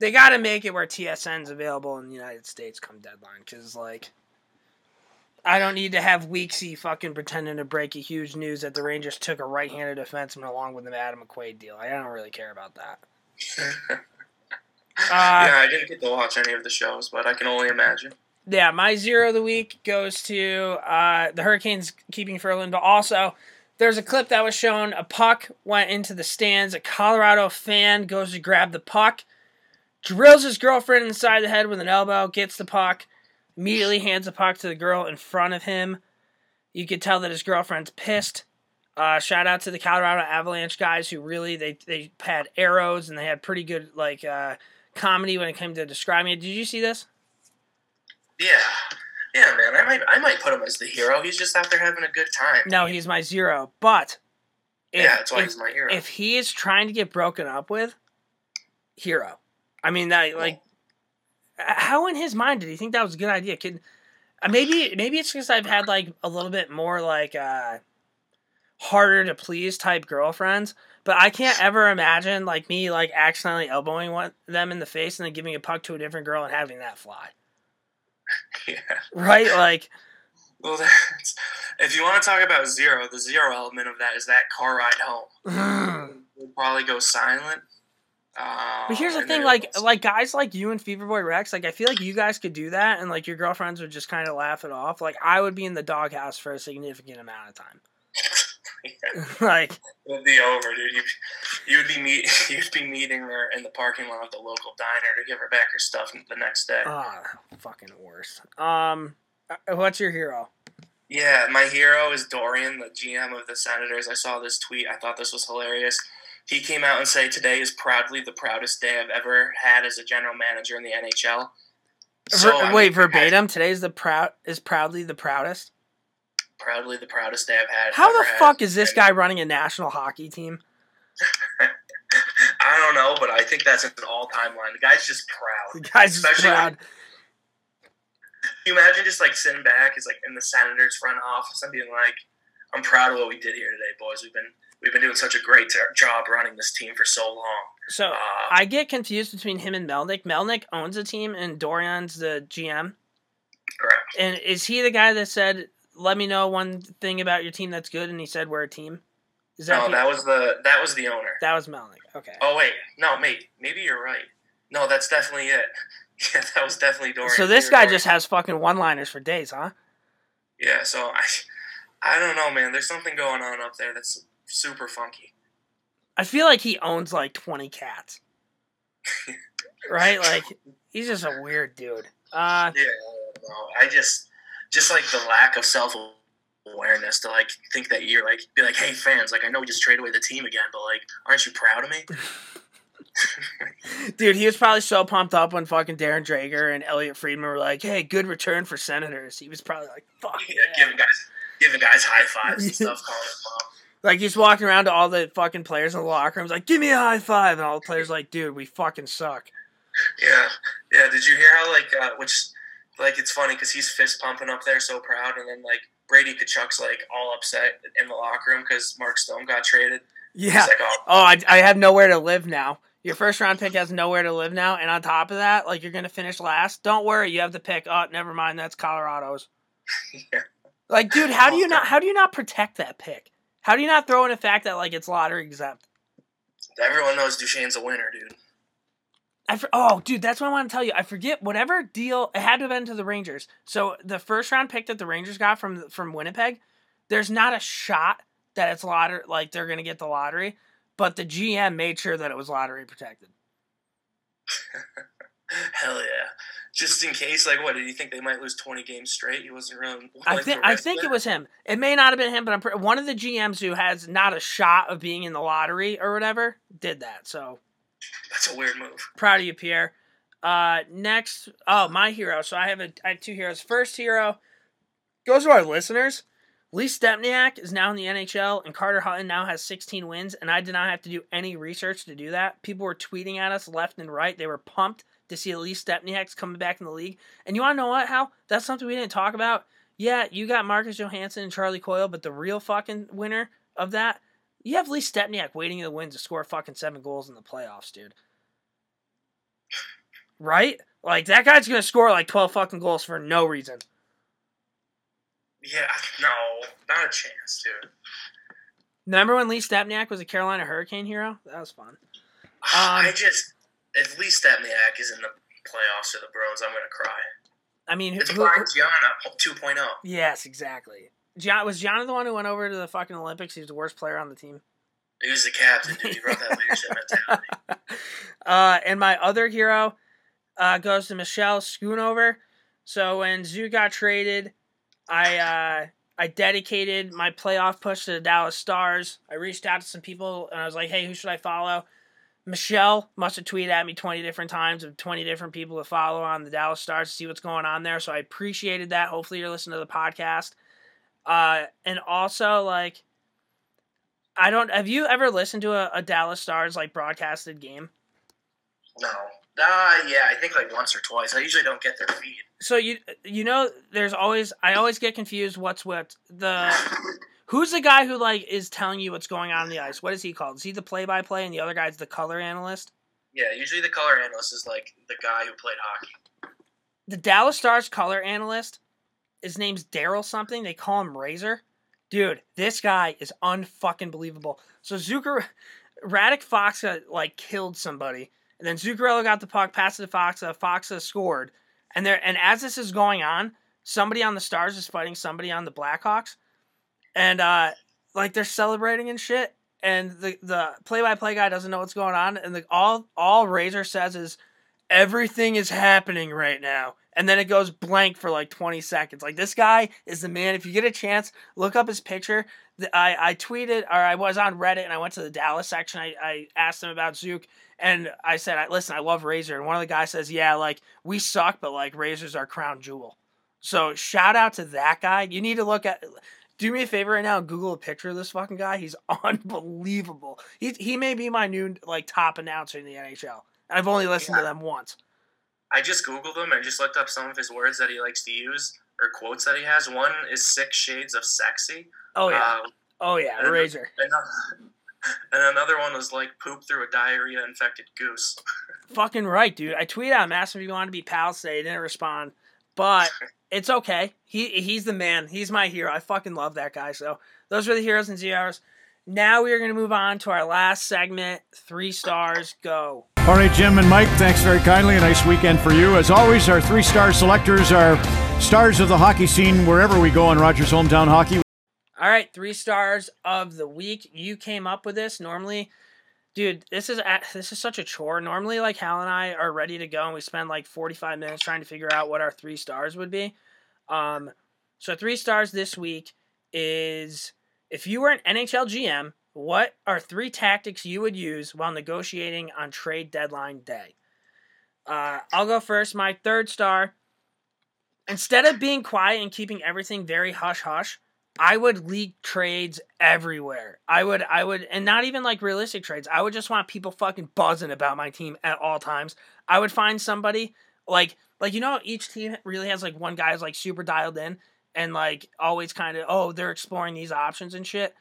they got to make it where TSN's available in the United States come deadline. Because, like, I don't need to have Weeksy fucking pretending to break a huge news that the Rangers took a right handed defenseman along with the Adam McQuaid deal. I don't really care about that. Uh, yeah, I didn't get to watch any of the shows, but I can only imagine. yeah, my zero of the week goes to uh, the Hurricanes keeping Ferland, but also there's a clip that was shown. A puck went into the stands. A Colorado fan goes to grab the puck, drills his girlfriend inside the head with an elbow, gets the puck, immediately hands the puck to the girl in front of him. You could tell that his girlfriend's pissed. Uh, shout out to the Colorado Avalanche guys who really they they had arrows and they had pretty good like uh, comedy when it came to describing it. Did you see this? Yeah, yeah, man. I might, I might put him as the hero. He's just out there having a good time. No, he's my zero. But if, Yeah, that's why if, he's my hero. If he is trying to get broken up with, hero. I mean that like, how in his mind did he think that was a good idea? Kid, uh, maybe maybe it's because I've had like a little bit more like uh, harder to please type girlfriends. But I can't ever imagine like me like accidentally elbowing one them in the face and then giving a puck to a different girl and having that fly. yeah. Right? Like Well, that's, if you want to talk about zero, the zero element of that is that car ride home. We'll probably go silent. Uh, But here's the thing, like like guys like you and Feverboy Rex, like I feel like you guys could do that, and like your girlfriends would just kind of laugh it off. Like I would be in the doghouse for a significant amount of time. like it would be over, dude. You you'd be meet you'd be meeting her in the parking lot of the local diner to give her back her stuff the next day. ah, fucking worse. Um, uh, what's your hero? Yeah, my hero is Dorion, the GM of the Senators. I saw this tweet. I thought this was hilarious. He came out and said today is proudly the proudest day I've ever had as a general manager in the NHL. Ver- I wait, mean, verbatim. Today's the proud is proudly the proudest. Proudly the proudest day I've had. How the had. fuck is this guy running a national hockey team? I don't know, but I think that's an all-time line. The guy's just proud. The guy's just Especially when- proud. Can you imagine just like sitting back, is like in the Senators front office and being like, "I'm proud of what we did here today, boys. We've been we've been doing such a great job running this team for so long." So Uh, I get confused between him and Melnyk. Melnyk owns the team, and Dorion's the GM. Correct. And is he the guy that said, "Let me know one thing about your team that's good," and he said, "We're a team"? Is that No, that was the that was the owner. that was Melnyk? Okay. Oh wait, no, mate, maybe you're right. No, that's definitely it. Yeah, that was definitely Dorion. so this guy Dorion. just has fucking one-liners for days, huh? yeah. So I, I don't know, man. There's something going on up there that's super funky. I feel like he owns like twenty cats. right? Like he's just a weird dude. Uh, Yeah, I. I just, just like the lack of self awareness to like think that you're like be like, hey fans, like I know we just traded away the team again, but like, aren't you proud of me? dude, he was probably so pumped up when fucking Darren Dreger and Elliotte Friedman were like, "Hey, good return for Senators." He was probably like, "Fuck." yeah, giving guys, giving guys high fives and stuff, calling. Like he's walking around to all the fucking players in the locker rooms, like, "Give me a high five. and all the players like, "Dude, we fucking suck." Yeah, yeah. Did you hear how like uh, which like it's funny because he's fist pumping up there, so proud, and then like Brady Tkachuk's like all upset in the locker room because Mark Stone got traded. Yeah. Like, oh, Oh, I, I have nowhere to live now. Your first round pick has nowhere to live now, and on top of that, like you're gonna finish last. Don't worry, you have the pick. Oh, never mind, that's Colorado's. Yeah. Like, dude, how do you not? How do you not protect that pick? How do you not throw in the fact that like it's lottery exempt? everyone knows Duchene's a winner, dude. I for, oh, dude, that's what I want to tell you. I forget whatever deal it had to have been to the Rangers. So the first round pick that the Rangers got from from Winnipeg, there's not a shot that it's lottery like they're gonna get the lottery, but the GM made sure that it was lottery protected. Hell yeah! Just in case, like, what did you think they might lose twenty games straight? He wasn't really. I think I think it was him. It may not have been him, but I'm pre- one of the GMs who has not a shot of being in the lottery or whatever did that. So That's a weird move. proud of you, Pierre. Uh, next, oh my hero. So I have a I have two heroes. First hero goes to our listeners. Lee Stempniak is now in the NHL, and Carter Hutton now has 16 wins. And I did not have to do any research to do that. People were tweeting at us left and right. They were pumped to see Lee Stempniak's coming back in the league. And you want to know what? Hal? That's something we didn't talk about. Yeah, you got Marcus Johansson and Charlie Coyle, but the real fucking winner of that, you have Lee Stempniak waiting in the wings to score fucking seven goals in the playoffs, dude. Right? Like that guy's gonna score like twelve fucking goals for no reason. Yeah, no, not a chance, dude. Remember when Lee Stempniak was a Carolina Hurricane hero? That was fun. I um, just, if Lee Stempniak is in the playoffs or the Bruins, I'm gonna cry. I mean, who, It's who- Brian Gionta 2.0. yes, exactly. John, was John the one who went over to the fucking Olympics? He was the worst player on the team. He was the captain, dude. He brought that leadership mentality. Uh, and my other hero uh, goes to Michelle Schoonover. So when Zook got traded, I uh, I dedicated my playoff push to the Dallas Stars. I reached out to some people and I was like, "Hey, who should I follow?" Michelle must have tweeted at me twenty different times of twenty different people to follow on the Dallas Stars to see what's going on there. So I appreciated that. Hopefully, you're listening to the podcast. Uh, and also like. I don't. Have you ever listened to a, a Dallas Stars like broadcasted game? No. Uh, yeah, I think like once or twice. I usually don't get their feed. So you you know there's always I always get confused what's what the who's the guy who like is telling you what's going on in the ice? What is he called? Is he the play by play and the other guy's the color analyst? Yeah, usually the color analyst is like the guy who played hockey. The Dallas Stars color analyst his name's Daryl something. They call him Razor. Dude, this guy is unfucking believable. So Zucker, Radek Faksa like killed somebody, and then Zuccarello got the puck, passed it to Faksa. Faksa scored, and there and as this is going on, somebody on the Stars is fighting somebody on the Blackhawks, and uh, like they're celebrating and shit. And the the play by play guy doesn't know what's going on, and the all all Razor says is everything is happening right now. And then it goes blank for like 20 seconds. Like this guy is the man. If you get a chance, look up his picture. I, I tweeted or I was on Reddit and I went to the Dallas section. I, I asked him about Zook and I said, listen, I love Razor. And one of the guys says, yeah, like we suck, but like Razor's our crown jewel. So shout out to that guy. You need to look at. Do me a favor right now. and Google a picture of this fucking guy. He's unbelievable. He he may be my new like top announcer in the NHL. I've only listened to them once. I just googled him and just looked up some of his words that he likes to use or quotes that he has. One is six shades of sexy. Oh yeah. Uh, oh yeah. and- Razor. and, and another one was like poop through a diarrhea infected goose. Fucking right, dude. I tweeted at him, asked him if he wanted to be pals today. He didn't respond, but it's okay. He he's the man. He's my hero. I fucking love that guy. So those were the heroes and zeros. Now we are going to move on to our last segment. Three stars. Go. All right, Jim and Mike, thanks very kindly. A nice weekend for you. As always, our three star selectors are stars of the hockey scene wherever we go in Rogers Hometown Hockey. All right, three stars of the week. You came up with this. Normally, dude, this is this is such a chore. Normally, like Hal and I are ready to go, and we spend like forty five minutes trying to figure out what our three stars would be. Um, so three stars this week is if you were an NHL GM, what are three tactics you would use while negotiating on trade deadline day? Uh, I'll go first. My third star. Instead of being quiet and keeping everything very hush hush, I would leak trades everywhere. I would, I would, and not even like realistic trades. I would just want people fucking buzzing about my team at all times. I would find somebody like, like you know, each team really has like one guy who's like super dialed in and like always kind of, oh, they're exploring these options and shit.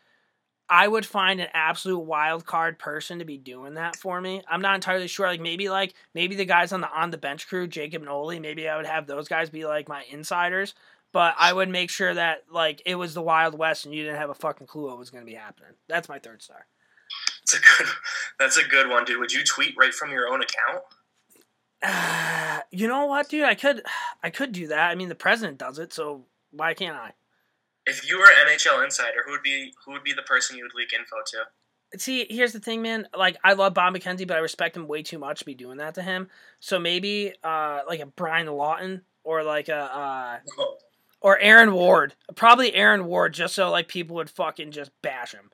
I would find an absolute wild card person to be doing that for me. I'm not entirely sure. Like maybe like maybe the guys on the on the bench crew, Jacob and Oli, maybe I would have those guys be like my insiders. But I would make sure that like it was the Wild West and you didn't have a fucking clue what was going to be happening. That's my third star. That's a good. That's a good one, dude. Would you tweet right from your own account? you know what, dude? I could I could do that. I mean, the president does it, so why can't I? If you were an NHL insider, who would be who would be the person you would leak info to? See, here's the thing, man. Like, I love Bob McKenzie, but I respect him way too much to be doing that to him. So maybe, uh, like a Brian Lawton or like a, uh, or Aaron Ward. Probably Aaron Ward, just so like people would fucking just bash him.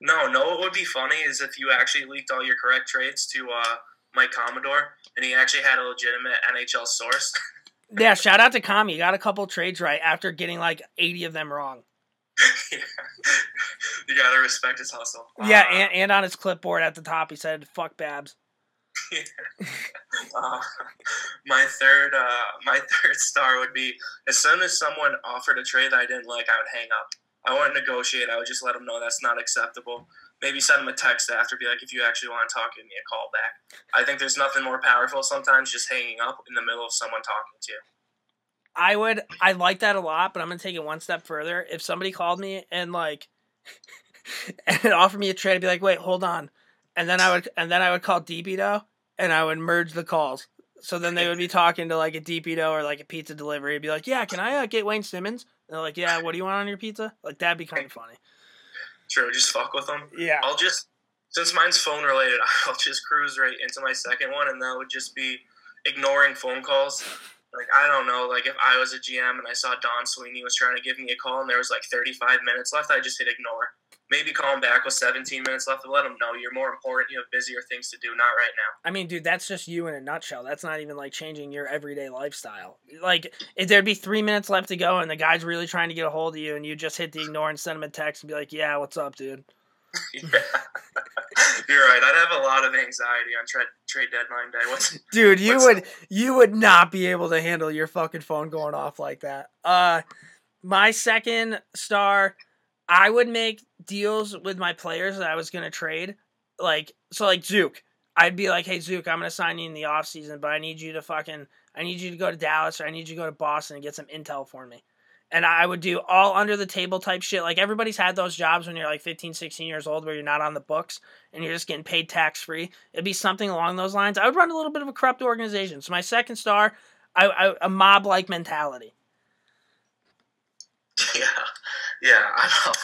No, no. What would be funny is if you actually leaked all your correct trades to uh, Mike Commodore, and he actually had a legitimate NHL source. Yeah, shout out to Kami. He got a couple trades right after getting like 80 of them wrong. yeah. you gotta respect his hustle. Yeah, Uh, and, and on his clipboard at the top, he said, fuck Babs. Uh, my third, uh, my third star would be as soon as someone offered a trade that I didn't like, I would hang up. I wouldn't negotiate. I would just let them know that's not acceptable. Maybe send them a text after, be like, if you actually want to talk, give me a call back. I think there's nothing more powerful sometimes just hanging up in the middle of someone talking to you. I would I like that a lot, but I'm gonna take it one step further. If somebody called me and like and offered me a trade, I'd be like, wait, hold on. And then I would and then I would call DPDO and I would merge the calls. So then they would be talking to like a DPDO or like a pizza delivery. It'd be like, yeah, can I uh, get Wayne Simmonds? And they're like, yeah, what do you want on your pizza? Like that'd be kind of funny. Sure, just fuck with them. Yeah. I'll just since mine's phone related, I'll just cruise right into my second one, and that would just be ignoring phone calls. Like I don't know, like if I was a GM and I saw Don Sweeney was trying to give me a call and there was like 35 minutes left, I just hit ignore. Maybe call him back with 17 minutes left and let him know you're more important. You have busier things to do, not right now. I mean, dude, that's just you in a nutshell. That's not even like changing your everyday lifestyle. Like, if there'd be three minutes left to go and the guy's really trying to get a hold of you, and you just hit the ignore and send him a text and be like, "Yeah, what's up, dude?" You're right. I'd have a lot of anxiety on trade trade deadline day. What's Dude, you would you would not be able to handle your fucking phone going off like that. Uh, my second star, I would make deals with my players that I was gonna trade. Like, so like Zook, I'd be like, "Hey Zook, I'm gonna sign you in the off season, but I need you to fucking, I need you to go to Dallas or I need you to go to Boston and get some intel for me." and I would do all under the table type shit. Like everybody's had those jobs when you're like 15, 16 years old where you're not on the books and you're just getting paid tax free. It'd be something along those lines. I would run a little bit of a corrupt organization. So my second star, I, I a mob like mentality. Yeah, yeah. I don't,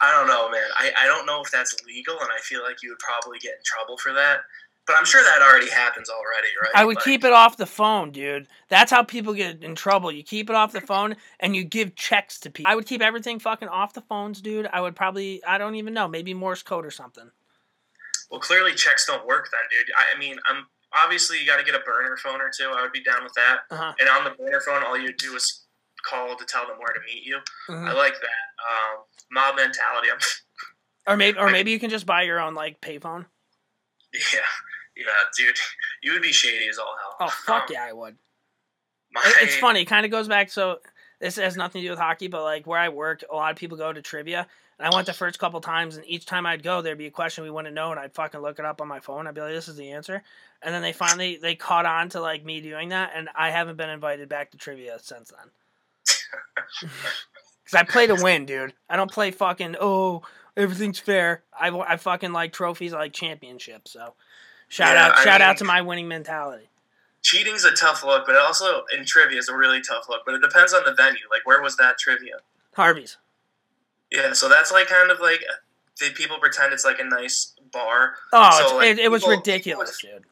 I don't know, man. I, I don't know if that's legal, and I feel like you would probably get in trouble for that. But I'm sure that already happens already, right? I would Like, keep it off the phone, dude. That's how people get in trouble. You keep it off the phone and you give checks to people. I would keep everything fucking off the phones, dude. I would probably, I don't even know, maybe Morse code or something. Well, clearly checks don't work then, dude. I, I mean, I'm obviously you got to get a burner phone or two. I would be down with that. Uh-huh. And on the burner phone, all you do is call to tell them where to meet you. Mhm. I like that um, mob mentality. Or maybe, or maybe you can just buy your own like payphone. yeah, yeah, dude. You would be shady as all hell. Oh fuck Um, yeah, I would. My, It's funny. It kind of goes back. So this has nothing to do with hockey, but like where I work, a lot of people go to trivia, and I went the first couple times, and each time I'd go, there'd be a question we wouldn't know, and I'd fucking look it up on my phone. I'd be like, "This is the answer," and then they finally they caught on to like me doing that, and I haven't been invited back to trivia since then. Because I play to win, dude. I don't play fucking oh everything's fair. I, I fucking like trophies. I like championships. So shout Yeah, out I shout mean- out to my winning mentality. cheating's a tough look, but also in trivia is a really tough look. But it depends on the venue. Like, where was that trivia? Harvey's. Yeah, so that's like kind of like they people pretend it's like a nice bar. Oh, So, like, it, it was people- ridiculous, dude.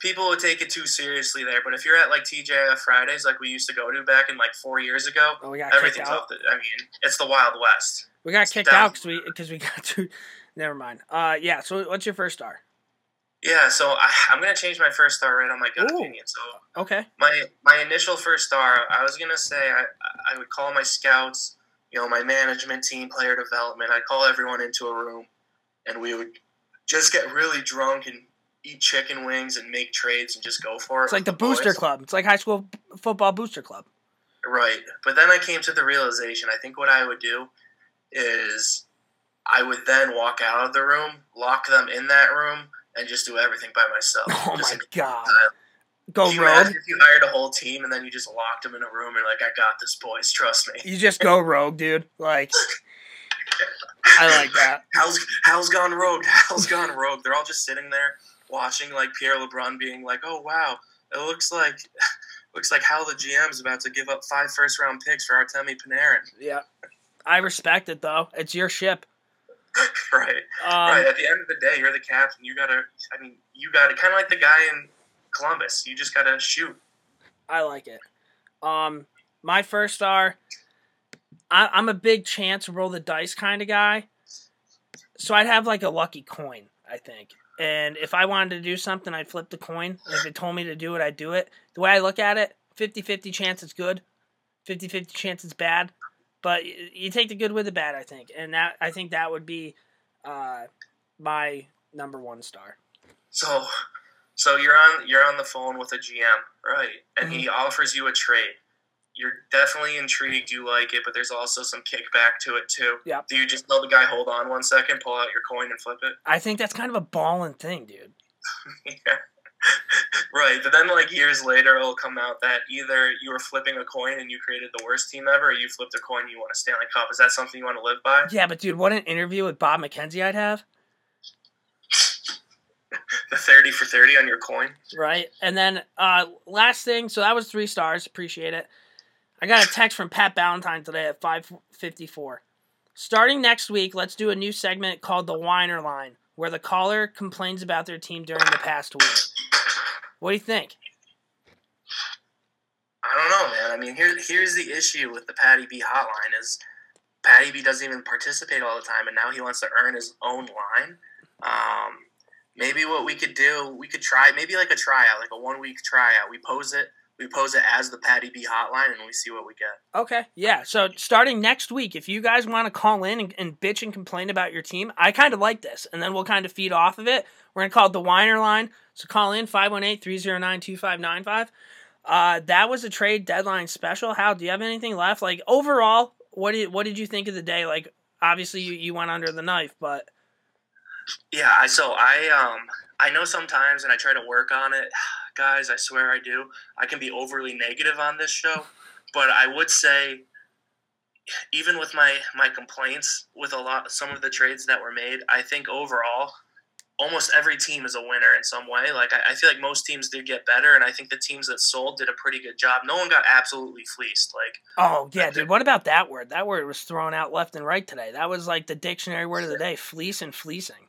People would take it too seriously there, but if you're at like TJF Fridays, like we used to go to back in like four years ago, Oh, we got everything's off the. I mean, it's the Wild West. We got It's kicked down- out because we because we got to. Never mind. Uh, yeah. So what's your first star? Yeah, so I, I'm gonna change my first star right on my gut Ooh. opinion. So Okay. my my initial first star, I was gonna say I I would call my scouts, you know, my management team, player development. I'd call everyone into a room, and we would just get really drunk and eat chicken wings and make trades and just go for it. It's like the booster boys. club. It's like high school football booster club. Right. But then I came to the realization I think what I would do is I would then walk out of the room, lock them in that room, and just do everything by myself. Oh Just my god. uh, Go Can rogue. imagine if you hired a whole team and then you just locked them in a room and like, I got this, boys. Trust me. You just go rogue, dude. Like, I like that. Hal's Hal's gone rogue. Hal's gone rogue. They're all just sitting there watching like Pierre LeBrun being like, "Oh wow, it looks like looks like Hal the GM is about to give up five first round picks for Artemi Panarin." Yeah. I respect it though. It's your ship. right. Um, right. At the end of the day, you're the captain. You gotta. I mean, you gotta kind of like the guy in Columbus. You just gotta shoot. I like it. Um, my first star. I, I'm a big chance roll the dice kind of guy, so I'd have like a lucky coin. I think, and if I wanted to do something, I'd flip the coin. If it told me to do it, I'd do it. The way I look at it, 50-50 chance it's good, 50-50 chance it's bad, but you take the good with the bad. I think, and that I think that would be uh, my number one star. So, so you're on you're on the phone with a GM, right? And Mm-hmm. he offers you a trade. You're definitely intrigued. You like it, but there's also some kickback to it too. Yep. Do you just tell the guy, "Hold on one second, pull out your coin and flip it"? I think that's kind of a balling thing, dude. yeah. right, but then like years later, it'll come out that either you were flipping a coin and you created the worst team ever, or you flipped a coin and you won a Stanley Cup. Is that something you want to live by? Yeah, but dude, what an interview with Bob McKenzie I'd have. The thirty for thirty on your coin. Right. And then uh last thing, so that was three stars, appreciate it. I got a text from Pat Ballantyne today at five fifty four. Starting next week, let's do a new segment called the Whiner Line, where the caller complains about their team during the past week. What do you think? I don't know, man. I mean, here, here's the issue with the Patty B hotline is Patty B doesn't even participate all the time, and now he wants to earn his own line. Um, maybe what we could do, we could try maybe like a tryout, like a one week tryout. We pose it, we pose it as the Patty B hotline, and we see what we get. Okay. Yeah. So starting next week, if you guys want to call in and, and bitch and complain about your team, I kind of like this. And then we'll kind of feed off of it. We're going to call it the Whiner line. So call in 518 309 2595. Uh, that was a trade deadline special. How do you have anything left? Like overall, what did what did you think of the day? Like obviously you, you went under the knife, but Yeah, I so I um I know sometimes, and I try to work on it, guys. I swear I do. I can be overly negative on this show, but I would say even with my my complaints with a lot some of the trades that were made, I think overall almost every team is a winner in some way. Like I, I feel like most teams did get better, and I think the teams that sold did a pretty good job. No one got absolutely fleeced. Like Oh yeah, dude. What about that word? That word was thrown out left and right today. That was like the dictionary word of the day: fleece and fleecing.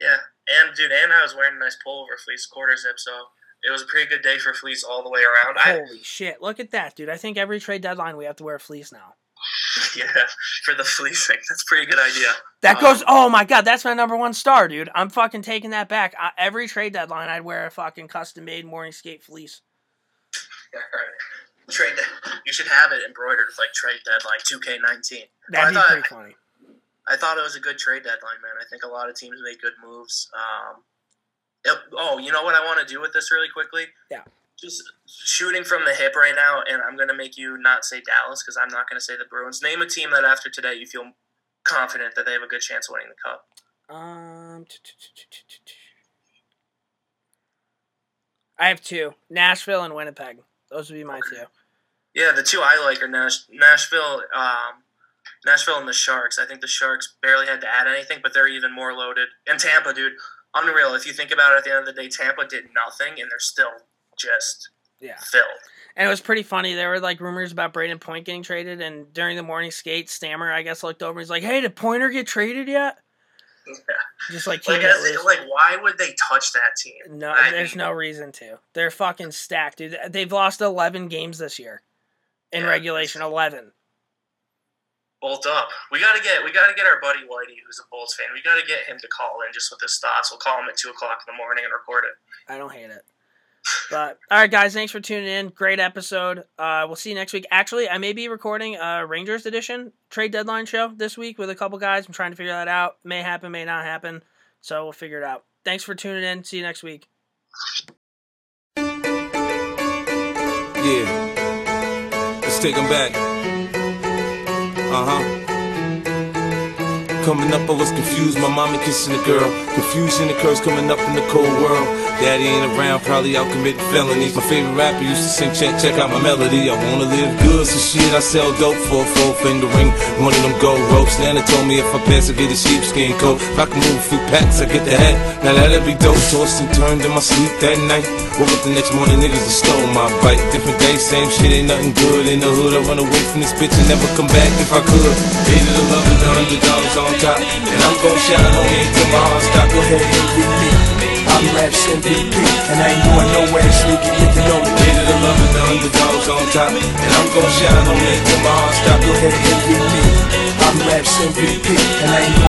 yeah, and dude, and I was wearing a nice pullover fleece quarter zip, so it was a pretty good day for fleece all the way around. I, Holy shit! Look at that, dude. I think every trade deadline we have to wear a fleece now. yeah, for the fleecing, that's a pretty good idea. That Um, goes. Oh my god, that's my number one star, dude. I'm fucking taking that back. I, every trade deadline, I'd wear a fucking custom made morning skate fleece. Yeah, right. Trade. de- You should have it embroidered with like trade deadline 2K19. That'd be I thought, pretty funny. I thought it was a good trade deadline, man. I think a lot of teams made good moves. Um, oh, you know what I want to do with this really quickly? Yeah. Just shooting from the hip right now, and I'm going to make you not say Dallas because I'm not going to say the Bruins. Name a team that after today you feel confident that they have a good chance of winning the cup. Um, I have two: Nashville and Winnipeg. Those would be my two. Yeah, the two I like are Nash- Nashville, um, Nashville and the Sharks. I think the Sharks barely had to add anything, but they're even more loaded. And Tampa, dude, unreal. If you think about it, at the end of the day, Tampa did nothing, and they're still just Yeah. filled. And it was pretty funny. There were like rumors about Brayden Point getting traded, and during the morning skate, Stammer, I guess, looked over. and He's like, "Hey, did Pointer get traded yet?" Yeah. Just like Like, it like, why would they touch that team? No, I there's mean, no reason to. They're fucking stacked, dude. They've lost 11 games this year in Yeah. regulation. 11. Bolt up. We gotta get we gotta get our buddy Whitey, who's a Bolts fan. We gotta get him to call in just with his thoughts. We'll call him at two o'clock in the morning and record it. I don't hate it. But all right, guys, thanks for tuning in. Great episode. Uh, we'll see you next week. Actually, I may be recording a Rangers edition trade deadline show this week with a couple guys. I'm trying to figure that out. May happen, may not happen. So we'll figure it out. Thanks for tuning in. See you next week. Yeah. Let's take them back. Uh huh. Coming up, I was confused. My mama kissing a girl. Confusion occurs coming up in the cold world. Daddy ain't around, probably out committing felonies. My favorite rapper used to sing, check, check out my melody. I wanna live good, so shit, I sell dope for a four finger ring. One of them gold ropes. Nana told me if I pass, I get a sheepskin coat. If I can move a few packs, I get the hat. Now that'd be dope. Tossed and turned in my sleep that night. Woke up the next morning, niggas stole my bike. Different day, same shit, ain't nothing good in the hood. I run away from this bitch and never come back if I could. Hated the love and the underdogs on top. And I'm gon' shine on it till my heart stop. Go ahead and I'm Raps MVP, and I ain't going nowhere sneaking, get to know me. Hated the love the underdogs on top. And I'm gon' shine on it till my heart stop. Go ahead me. I'm Raps MVP, and I ain't